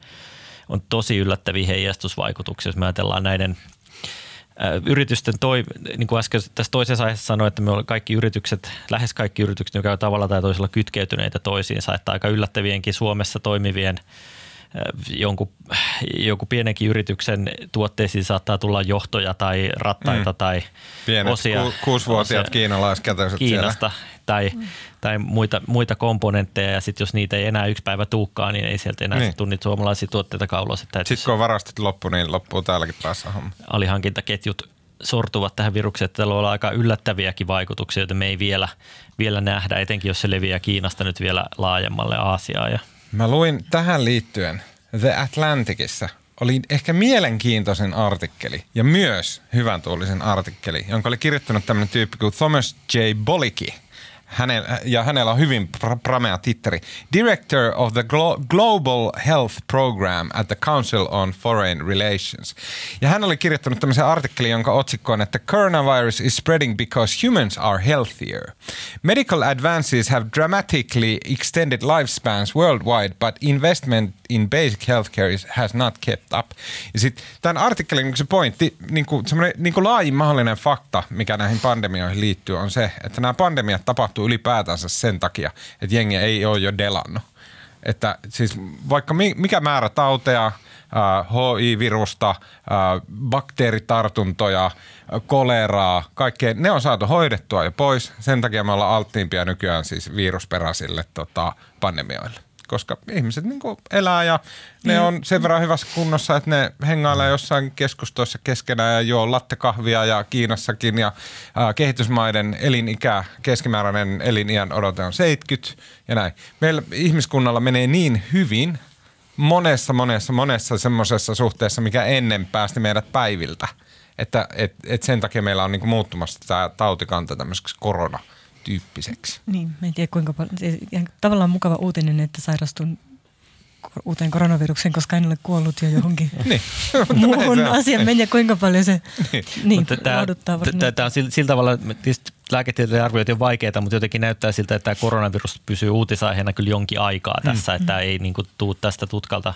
[SPEAKER 2] on tosi yllättäviä heijastusvaikutuksia, jos me ajatellaan näiden yritysten toi, niin kuin äsken tässä toisessa aiheessa sanoin, että me ollaan kaikki yritykset, lähes kaikki yritykset, jotka ovat tavalla tai toisella kytkeytyneitä toisiinsa, että aika yllättävienkin Suomessa toimivien – jonkun, jonkun pienenkin yrityksen tuotteisiin saattaa tulla johtoja tai rattaita mm. tai
[SPEAKER 1] Pienet
[SPEAKER 2] osia.
[SPEAKER 1] Ku, kuusivuotiaat kiinalaiskätöiset
[SPEAKER 2] Kiinasta siellä. tai, mm. tai muita, muita komponentteja ja sitten jos niitä ei enää yksi päivä tuukkaan, niin ei sieltä enää niin. tunnit suomalaisia tuotteita kaulossa.
[SPEAKER 1] Sitten kun on varastet loppu, niin loppuu täälläkin päässä homma.
[SPEAKER 2] Alihankintaketjut sortuvat tähän virukseen, että tällä on aika yllättäviäkin vaikutuksia, joita me ei vielä, vielä nähdä, etenkin jos se leviää Kiinasta nyt vielä laajemmalle Aasiaan ja
[SPEAKER 1] Mä luin tähän liittyen The Atlanticissa oli ehkä mielenkiintoisen artikkeli ja myös hyvän tuulisen artikkeli, jonka oli kirjoittanut tämmöinen tyyppi kuin Thomas J. Bolicki – hänellä, ja hänellä on hyvin pramea titteri. Director of the Glo- Global Health Program at the Council on Foreign Relations. Ja hän oli kirjoittanut tämmöisen artikkelin, jonka otsikko on, että coronavirus is spreading because humans are healthier. Medical advances have dramatically extended lifespans worldwide, but investment in basic healthcare is, has not kept up. Ja sitten tämän artikkelin niin se pointti, niin kuin, niin kuin laajin mahdollinen fakta, mikä näihin pandemioihin liittyy, on se, että nämä pandemiat tapahtuu ylipäätänsä sen takia, että jengi ei ole jo delannut. Että siis vaikka mikä määrä tauteja, HI-virusta, bakteeritartuntoja, koleraa, kaikkea, ne on saatu hoidettua jo pois. Sen takia me ollaan alttiimpia nykyään siis virusperäisille tota, pandemioille koska ihmiset niin kuin elää ja ne niin. on sen verran hyvässä kunnossa, että ne hengailee jossain keskustoissa keskenään ja juo lattekahvia ja Kiinassakin ja ää, kehitysmaiden elinikä, keskimääräinen eliniän odote on 70 ja näin. Meillä ihmiskunnalla menee niin hyvin monessa, monessa, monessa semmoisessa suhteessa, mikä ennen päästi meidät päiviltä, että et, et sen takia meillä on niin kuin muuttumassa tämä tautikanta tämmöiseksi korona – tyyppiseksi.
[SPEAKER 3] Niin, en tiedä kuinka paljon. Tavallaan mukava uutinen, että sairastun uuteen koronavirukseen, koska en ole kuollut jo johonkin niin, muuhun asiaan meni ja kuinka paljon se niin. Niin, tämä,
[SPEAKER 2] tämä on sillä, sillä tavalla, tietysti lääketieteen arviointi on vaikeaa, mutta jotenkin näyttää siltä, että tämä koronavirus pysyy uutisaiheena kyllä jonkin aikaa tässä, mm. että ei niin kuin, tuu tästä tutkalta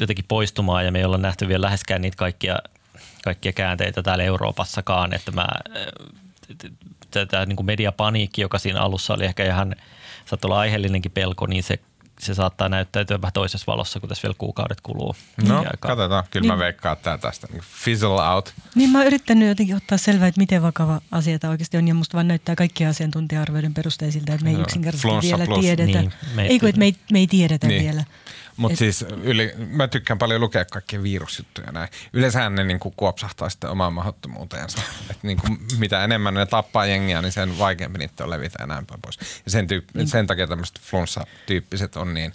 [SPEAKER 2] jotenkin poistumaan ja me ei olla nähty vielä läheskään niitä kaikkia, kaikkia käänteitä täällä Euroopassakaan, että mä tämä niin mediapaniikki, joka siinä alussa oli ehkä ihan saattoi olla aiheellinenkin pelko, niin se se saattaa näyttäytyä vähän toisessa valossa, kun tässä vielä kuukaudet kuluu.
[SPEAKER 1] No, katsotaan. Kyllä niin. mä veikkaan, että tämä tästä niin fizzle out.
[SPEAKER 3] Niin mä oon yrittänyt jotenkin ottaa selvää, että miten vakava asia tämä oikeasti on. Ja musta vaan näyttää kaikkien asiantuntija-arvioiden perusteisilta, että me ei no, yksinkertaisesti vielä plus. tiedetä. Niin, me ei, ei kun, että me ei, me ei tiedetä niin. vielä.
[SPEAKER 1] Mutta siis yli, mä tykkään paljon lukea kaikkia virusjuttuja näin. Yleensä ne niinku kuopsahtaa sitten omaan mahdottomuuteensa. Et niinku, mitä enemmän ne tappaa jengiä, niin sen vaikeampi niitä on levitä ja näin pois. Ja sen, tyyppi, sen takia tämmöiset flunssa-tyyppiset on niin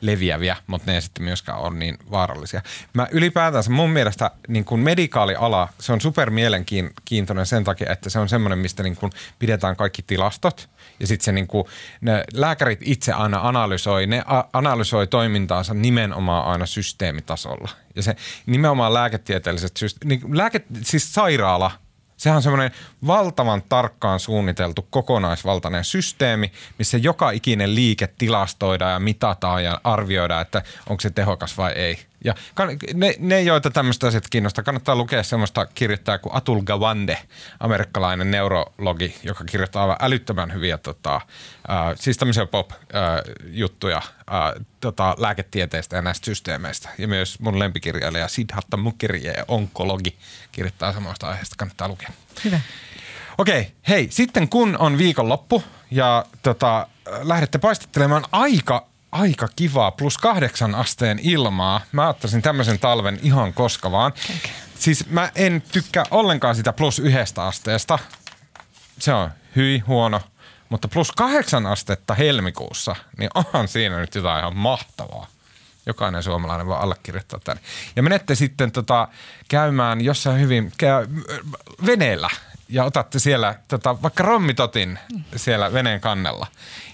[SPEAKER 1] leviäviä, mutta ne ei sitten myöskään ole niin vaarallisia. Mä ylipäätänsä mun mielestä niin kuin medikaaliala, se on super mielenkiintoinen sen takia, että se on semmoinen, mistä niin kuin pidetään kaikki tilastot ja sitten se niin kuin, ne lääkärit itse aina analysoi, ne a- analysoi toimintaansa nimenomaan aina systeemitasolla. Ja se nimenomaan lääketieteelliset systeemit, niin lääke, siis sairaala – Sehän on semmoinen valtavan tarkkaan suunniteltu kokonaisvaltainen systeemi, missä joka ikinen liike tilastoidaan ja mitataan ja arvioidaan, että onko se tehokas vai ei. Ja ne, ne joita tämmöistä asiat kiinnostaa, kannattaa lukea semmoista kirjoittajaa kuin Atul Gawande, amerikkalainen neurologi, joka kirjoittaa aivan älyttömän hyviä, tota, äh, siis tämmöisiä pop-juttuja äh, tota, lääketieteestä ja näistä systeemeistä. Ja myös mun lempikirjailija Siddhartha Mukherjee, onkologi, kirjoittaa samoista aiheesta, kannattaa lukea.
[SPEAKER 3] Hyvä.
[SPEAKER 1] Okei, hei, sitten kun on viikonloppu ja tota, lähdette paistittelemaan aika aika kivaa, plus kahdeksan asteen ilmaa. Mä ottaisin tämmöisen talven ihan koska vaan. Okay. Siis mä en tykkää ollenkaan sitä plus yhdestä asteesta. Se on hyi huono. Mutta plus kahdeksan astetta helmikuussa, niin onhan siinä nyt jotain ihan mahtavaa. Jokainen suomalainen voi allekirjoittaa tänne. Ja menette sitten tota, käymään jossain hyvin käy, veneellä ja otatte siellä tota, vaikka rommitotin siellä veneen kannella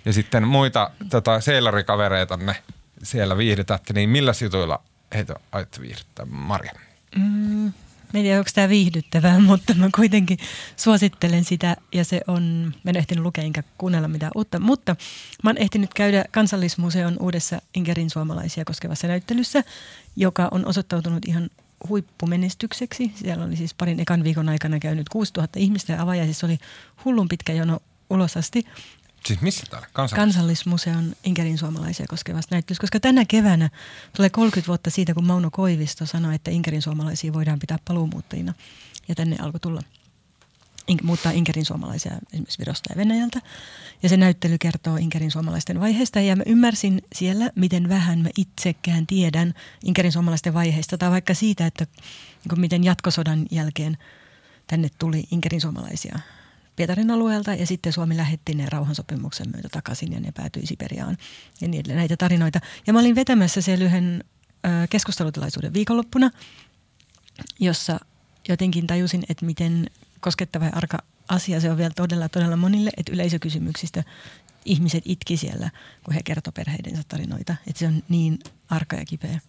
[SPEAKER 1] ja sitten muita tota, seilorikavereitanne siellä viihdytätte, niin millä jutuilla heitä aiotte viihdyttää, Marja?
[SPEAKER 3] Mm, en tiedä, onko tämä viihdyttävää, mutta mä kuitenkin suosittelen sitä ja se on, mä en ehtinyt lukea enkä kuunnella mitään uutta, mutta mä oon ehtinyt käydä Kansallismuseon uudessa Inkerin suomalaisia koskevassa näyttelyssä, joka on osoittautunut ihan huippumenestykseksi. Siellä oli siis parin ekan viikon aikana käynyt 6000 ihmistä ja avajaisissa oli hullun pitkä jono ulos asti.
[SPEAKER 1] Siis missä täällä?
[SPEAKER 3] Kansallis- Kansallismuseon Inkerin suomalaisia koskevasta näyttelystä, koska tänä keväänä tulee 30 vuotta siitä, kun Mauno Koivisto sanoi, että Inkerin suomalaisia voidaan pitää paluumuuttajina. Ja tänne alkoi tulla muuttaa Inkerin suomalaisia esimerkiksi Virosta ja Venäjältä. Ja se näyttely kertoo Inkerin suomalaisten vaiheista ja mä ymmärsin siellä, miten vähän mä itsekään tiedän Inkerin suomalaisten vaiheista tai vaikka siitä, että miten jatkosodan jälkeen tänne tuli Inkerin suomalaisia Pietarin alueelta ja sitten Suomi lähetti ne rauhansopimuksen myötä takaisin ja ne päätyi Siberiaan ja niille näitä tarinoita. Ja mä olin vetämässä siellä yhden keskustelutilaisuuden viikonloppuna, jossa jotenkin tajusin, että miten koskettava ja arka asia se on vielä todella, todella monille, että yleisökysymyksistä ihmiset itki siellä, kun he kertovat perheidensä tarinoita. Että se on niin arka ja kipeä.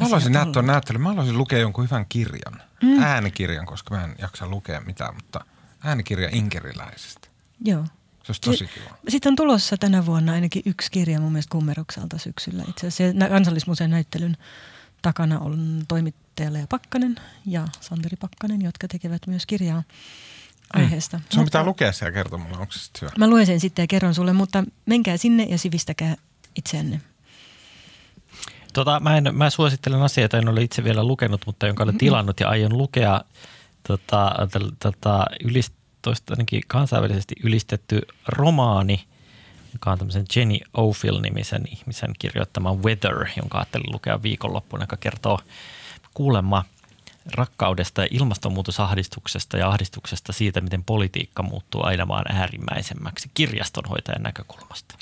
[SPEAKER 1] Mä haluaisin nähdä tuon näyttelyn. Mä haluaisin lukea jonkun hyvän kirjan. Mm. Äänikirjan, koska mä en jaksa lukea mitään, mutta äänikirja inkeriläisestä.
[SPEAKER 3] Joo.
[SPEAKER 1] Se olisi tosi kiva.
[SPEAKER 3] Sitten on tulossa tänä vuonna ainakin yksi kirja mun mielestä Kummerokselta syksyllä. Itse asiassa kansallismuseon näyttelyn takana on toimittaja Lea Pakkanen ja Santeri Pakkanen, jotka tekevät myös kirjaa aiheesta. Mm.
[SPEAKER 1] Sun pitää lukea se ja kertoa mulle, onko se hyvä?
[SPEAKER 3] Mä luen sen sitten ja kerron sulle, mutta menkää sinne ja sivistäkää itseänne.
[SPEAKER 2] Tota, mä, en, mä suosittelen asiaa, jota en ole itse vielä lukenut, mutta jonka olen tilannut ja aion lukea tota, tota, ylist, kansainvälisesti ylistetty romaani – joka on tämmöisen Jenny Ophil-nimisen ihmisen kirjoittama Weather, jonka ajattelin lukea viikonloppuun, joka kertoo kuulemma rakkaudesta ja ilmastonmuutosahdistuksesta ja ahdistuksesta siitä, miten politiikka muuttuu aina vaan äärimmäisemmäksi kirjastonhoitajan näkökulmasta.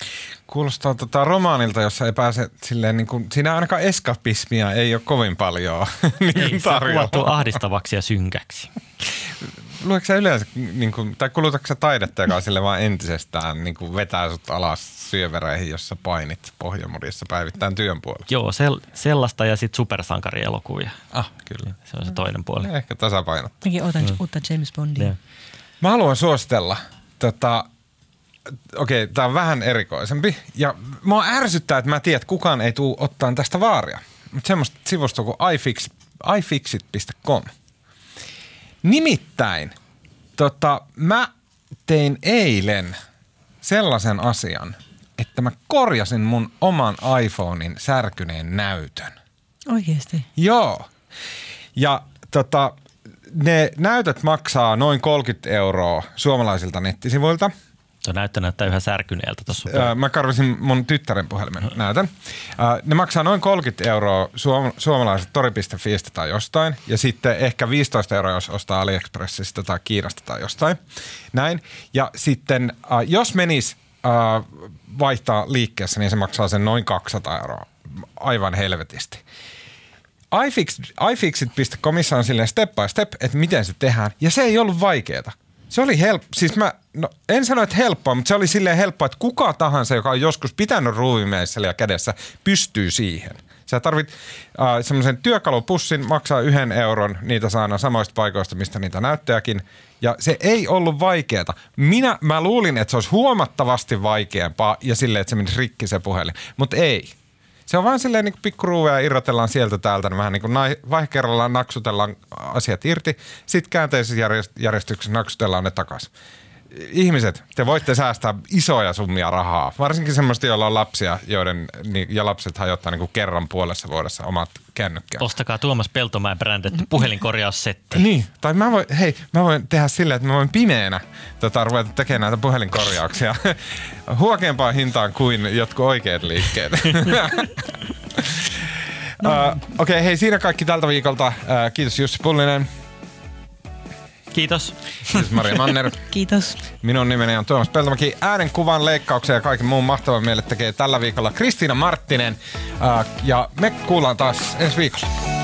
[SPEAKER 1] Kuulostaa tota romaanilta, jossa ei pääse silleen, niin kuin, siinä ainakaan eskapismia ei ole kovin paljon
[SPEAKER 2] niin ei, se on ahdistavaksi ja synkäksi.
[SPEAKER 1] luetko sä yleensä, niin kuin, tai kulutatko sä taidetta, joka sille vaan entisestään niin kuin vetää sut alas syövereihin, jossa painit pohjamudissa päivittäin työn puolella?
[SPEAKER 2] Joo, sel- sellaista ja sitten supersankarielokuvia.
[SPEAKER 1] Ah, kyllä.
[SPEAKER 2] Se on se toinen puoli.
[SPEAKER 1] Ehkä tasapainot.
[SPEAKER 3] Mäkin otan mm. uutta James Bondia. Yeah.
[SPEAKER 1] Mä haluan suositella tota, okei, okay, tää on vähän erikoisempi. Ja mua ärsyttää, että mä tiedän, että kukaan ei tule ottaa tästä vaaria. Mutta semmoista sivustoa kuin ifix, ifixit.com – Nimittäin, tota, mä tein eilen sellaisen asian, että mä korjasin mun oman iPhonein särkyneen näytön.
[SPEAKER 3] Oikeasti?
[SPEAKER 1] Joo. Ja tota, ne näytöt maksaa noin 30 euroa suomalaisilta nettisivuilta –
[SPEAKER 2] Tuo näyttö näyttää yhä särkyneeltä tuossa.
[SPEAKER 1] Mä karvisin mun tyttären puhelimen näytön. Ne maksaa noin 30 euroa suom- suomalaiset tori.fiistä tai jostain. Ja sitten ehkä 15 euroa, jos ostaa AliExpressistä tai Kiinasta tai jostain. Näin. Ja sitten jos menis vaihtaa liikkeessä, niin se maksaa sen noin 200 euroa. Aivan helvetisti. iFix, iFixit.comissa on silleen step by step, että miten se tehdään. Ja se ei ollut vaikeeta. Se oli helppo. Siis mä, no, en sano, että helppoa, mutta se oli silleen helppoa, että kuka tahansa, joka on joskus pitänyt ruuvimeisseliä kädessä, pystyy siihen. Sä tarvit äh, semmoisen työkalupussin, maksaa yhden euron, niitä saadaan samoista paikoista, mistä niitä näyttääkin. Ja se ei ollut vaikeeta. Minä, mä luulin, että se olisi huomattavasti vaikeampaa ja silleen, että se menisi rikki se puhelin. Mutta ei. Se on vaan silleen niin pikkuruuveja irrotellaan sieltä täältä, niin vähän niin kuin vaihe kerrallaan naksutellaan asiat irti, sitten käänteisessä järjestyksessä naksutellaan ne takaisin ihmiset, te voitte säästää isoja summia rahaa. Varsinkin semmoista, joilla on lapsia, joiden, ja lapset hajottaa niin kuin kerran puolessa vuodessa omat kännykkään.
[SPEAKER 2] Ostakaa Tuomas Peltomäen brändetty puhelinkorjaussetti.
[SPEAKER 1] niin, tai mä voin, hei, mä voin tehdä silleen, että mä voin pimeänä tota, ruveta tekemään näitä puhelinkorjauksia huokeampaan hintaan kuin jotkut oikeat liikkeet. no. uh, Okei, okay, hei siinä kaikki tältä viikolta. Uh, kiitos Jussi Pullinen.
[SPEAKER 2] Kiitos.
[SPEAKER 1] Kiitos Maria Manner.
[SPEAKER 3] Kiitos.
[SPEAKER 1] Minun nimeni on Tuomas Peltomäki. Äänen kuvan leikkauksia ja kaiken muun mahtavan meille tekee tällä viikolla Kristiina Marttinen. Ja me kuullaan taas ensi viikolla.